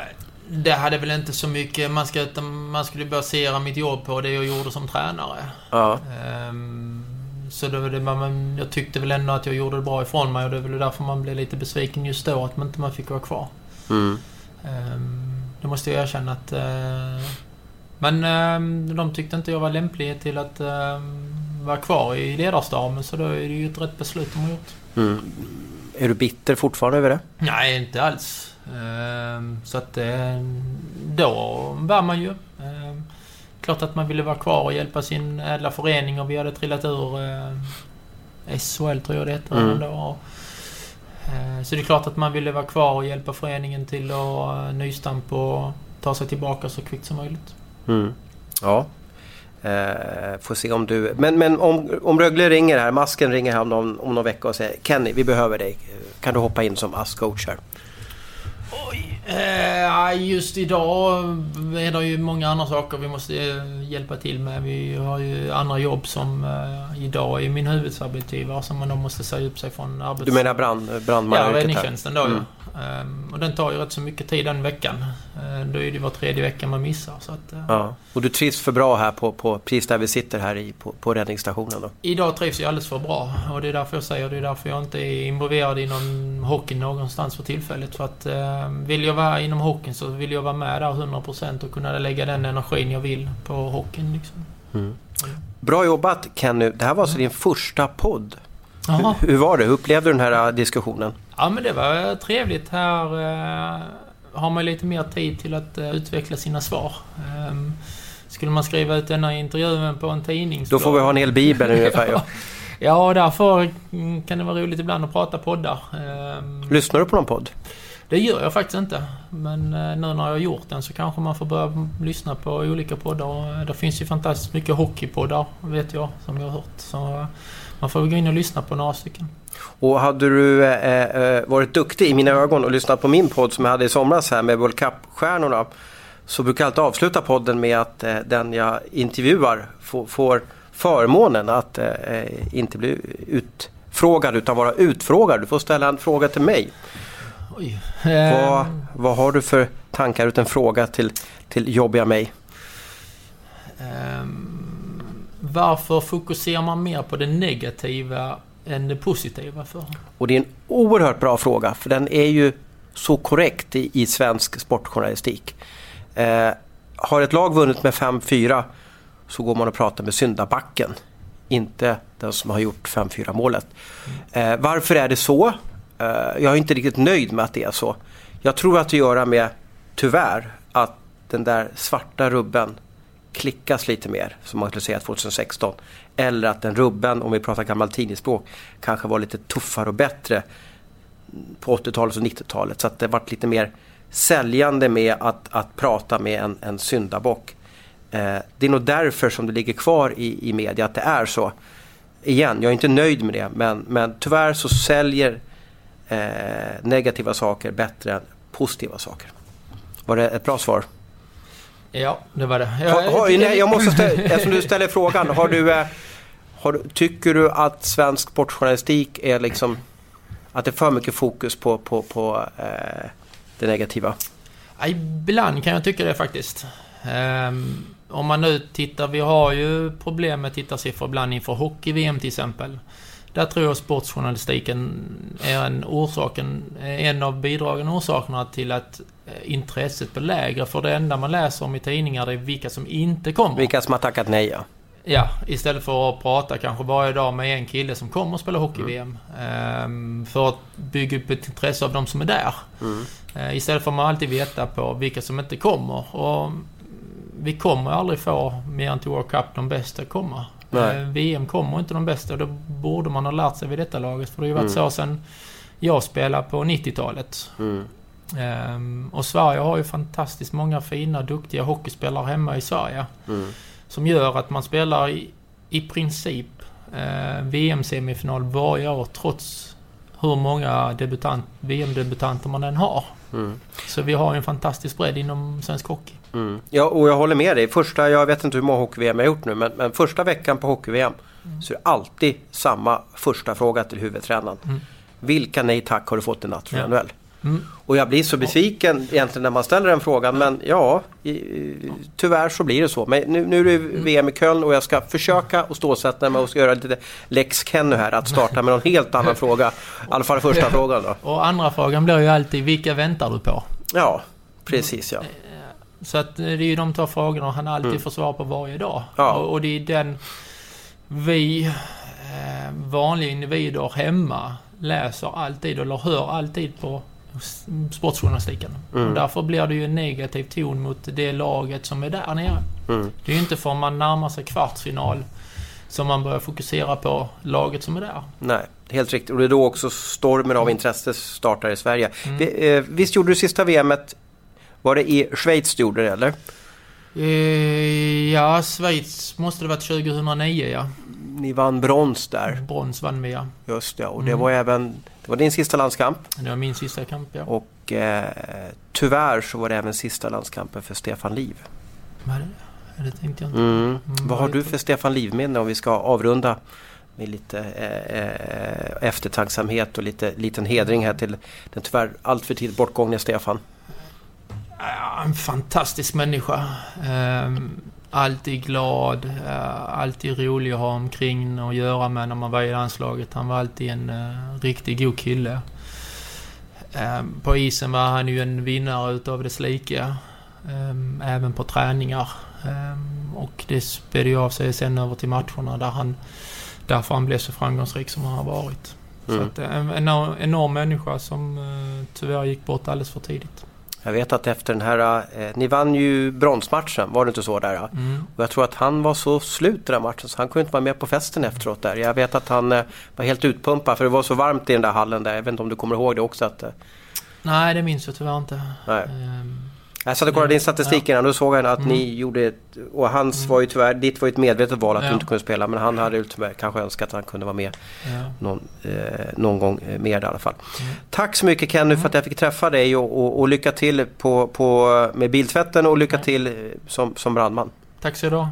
det hade väl inte så mycket... Man, ska, man skulle basera mitt jobb på det jag gjorde som tränare. Ja. Um, så det, det, man, jag tyckte väl ändå att jag gjorde det bra ifrån mig och det är väl därför man blev lite besviken just då att man inte man fick vara kvar. Mm. Det måste jag erkänna att... Uh, men um, de tyckte inte jag var lämplig till att um, vara kvar i ledarstaben så då är det ju ett rätt beslut de har gjort. Mm. Är du bitter fortfarande över det? Nej, inte alls. Så att då var man ju. Klart att man ville vara kvar och hjälpa sin ädla förening och vi hade trillat ur SHL tror jag det heter. Mm. Då. Så det är klart att man ville vara kvar och hjälpa föreningen till att nystampa och ta sig tillbaka så kvickt som möjligt. Mm. Ja. Eh, får se om du... Men, men om, om Rögle ringer här, masken ringer här om någon, om någon vecka och säger Kenny, vi behöver dig. Kan du hoppa in som ASS-coach här? Oj. Eh, just idag är det ju många andra saker vi måste hjälpa till med. Vi har ju andra jobb som eh, idag är min huvudsarbetsgivare som man då måste säga upp sig från arbets... Du menar brand, brandmannayrket? Ja, räddningstjänsten då mm. Um, och den tar ju rätt så mycket tid den veckan. Uh, då är det var tredje vecka man missar. Så att, uh, ja. Och du trivs för bra här på, på precis där vi sitter här i, på, på räddningsstationen då? Idag trivs jag alldeles för bra. Och det är därför jag säger det. är därför jag inte är involverad i någon hockey någonstans för tillfället. För att uh, vill jag vara inom hockeyn så vill jag vara med där 100% och kunna lägga den energin jag vill på hockeyn. Liksom. Mm. Bra jobbat Kenny. Det här var alltså din första podd. Hur, hur, var det? Hur upplevde du den här diskussionen? Ja, men det var trevligt. Här eh, har man lite mer tid till att eh, utveckla sina svar. Eh, skulle man skriva ut denna intervjun på en tidning... Då får vi ha en hel bibel ungefär. ja. ja, därför kan det vara roligt ibland att prata poddar. Ehm, Lyssnar du på någon podd? Det gör jag faktiskt inte. Men eh, nu när jag har gjort den så kanske man får börja lyssna på olika poddar. Det finns ju fantastiskt mycket hockeypoddar, vet jag, som jag har hört. Så man får gå in och lyssna på några stycken. Och hade du eh, eh, varit duktig i mina ögon och lyssnat på min podd som jag hade i somras här med World Cup-stjärnorna så brukar jag alltid avsluta podden med att eh, den jag intervjuar får, får förmånen att eh, inte bli utfrågad utan vara utfrågad. Du får ställa en fråga till mig. Vad, vad har du för tankar ut en fråga till, till jobbiga mig? Um, varför fokuserar man mer på det negativa än det positiva för? Och det är en oerhört bra fråga för den är ju så korrekt i, i svensk sportjournalistik. Eh, har ett lag vunnit med 5-4 så går man och pratar med syndabacken. Inte den som har gjort 5-4 målet. Eh, varför är det så? Eh, jag är inte riktigt nöjd med att det är så. Jag tror att det har att göra med, tyvärr, att den där svarta rubben klickas lite mer, som man skulle säga 2016. Eller att den rubben, om vi pratar gammalt tidningsspråk, kanske var lite tuffare och bättre på 80-talet och 90-talet. Så att det varit lite mer säljande med att, att prata med en, en syndabock. Eh, det är nog därför som det ligger kvar i, i media att det är så. Igen, jag är inte nöjd med det men, men tyvärr så säljer eh, negativa saker bättre än positiva saker. Var det ett bra svar? Ja, det var det. Jag, har, har, nej, jag måste ställa, eftersom du ställer frågan. Har du, eh, har, tycker du att svensk sportjournalistik är liksom... Att det är för mycket fokus på, på, på eh, det negativa? Ibland kan jag tycka det faktiskt. Um, om man nu tittar, vi har ju problem med tittarsiffror ibland inför hockey-VM till exempel. Där tror jag sportjournalistiken är en, orsaken, en av bidragande orsakerna till att eh, intresset blir lägre. För det enda man läser om i tidningar det är vilka som inte kommer. Vilka som har tackat nej ja. Ja, istället för att prata kanske varje dag med en kille som kommer och spelar hockey-VM. Mm. Um, för att bygga upp ett intresse av de som är där. Mm. Uh, istället för att man alltid veta på vilka som inte kommer. Och vi kommer aldrig få mer än till World Cup de bästa komma. Uh, VM kommer inte de bästa. Då borde man ha lärt sig vid detta laget. För det har ju varit mm. så sen jag spelade på 90-talet. Mm. Um, och Sverige har ju fantastiskt många fina, duktiga hockeyspelare hemma i Sverige. Mm. Som gör att man spelar i, i princip eh, VM-semifinal varje år trots hur många debutant, VM-debutanter man än har. Mm. Så vi har en fantastisk bredd inom svensk hockey. Mm. Ja, och jag håller med dig. Första, jag vet inte hur många hockey-VM jag har gjort nu, men, men första veckan på hockey-VM mm. så är det alltid samma första fråga till huvudtränaren. Mm. Vilka nej tack har du fått i natt från ja. NHL? Mm. Och jag blir så besviken egentligen när man ställer den frågan men ja, i, tyvärr så blir det så. Men nu, nu är det mm. VM i Köln och jag ska försöka att ståsätta mig och ska göra lite Lex Kenny här, att starta med någon helt annan fråga. I alla fall första frågan då. Och andra frågan blir ju alltid, vilka väntar du på? Ja, precis ja. Så att det är ju de två frågorna han alltid mm. får svar på varje dag. Ja. Och, och det är den vi eh, vanliga individer hemma läser alltid eller hör alltid på sportjournalistiken. Mm. Och därför blir det ju en negativ ton mot det laget som är där nere. Mm. Det är ju inte förrän man närmar sig kvartsfinal som man börjar fokusera på laget som är där. Nej, helt riktigt. Och det är då också stormen av intresse startar i Sverige. Mm. Eh, visst gjorde du sista VMet, var det i Schweiz du gjorde det eller? Eh, ja, Schweiz måste det varit 2009 ja. Ni vann brons där. Brons vann vi ja. Just det, och det mm. var även det var din sista landskamp. Det var min sista kamp, ja. Och eh, tyvärr så var det även sista landskampen för Stefan Liv. Vad är det? Det tänkte jag inte. Mm. Mm, Vad har du för Stefan Liv-minne om vi ska avrunda med lite eh, eh, eftertanksamhet och lite liten hedring här till den tyvärr alltför tidigt bortgångne Stefan? En fantastisk människa. Um, alltid glad, uh, alltid rolig att ha omkring och göra med när man var i landslaget. Han var alltid en uh, riktigt god kille. Um, på isen var han ju en vinnare utav dess lika. Um, även på träningar. och det spelade ju av sig sen över till matcherna där han, därför han blev så framgångsrik som han har varit. Mm. Så att, en enorm, enorm människa som tyvärr gick bort alldeles för tidigt. Jag vet att efter den här, eh, ni vann ju bronsmatchen, var det inte så där? Mm. Och jag tror att han var så slut den matchen så han kunde inte vara med på festen efteråt där. Jag vet att han eh, var helt utpumpad för det var så varmt i den där hallen där. Jag vet inte om du kommer ihåg det också? Att, eh... Nej, det minns jag tyvärr inte. Nej. Um... Jag satt och kollade din statistik innan. Då såg jag att mm. ni gjorde ett, Och hans mm. var ju tyvärr... Ditt var ju ett medvetet val att ja. du inte kunde spela. Men han hade ju tyvärr kanske önskat att han kunde vara med ja. någon, eh, någon gång eh, mer i alla fall. Mm. Tack så mycket Kenny för att jag fick träffa dig och, och, och lycka till på, på, med biltvätten och lycka till eh, som, som brandman. Tack så du ha.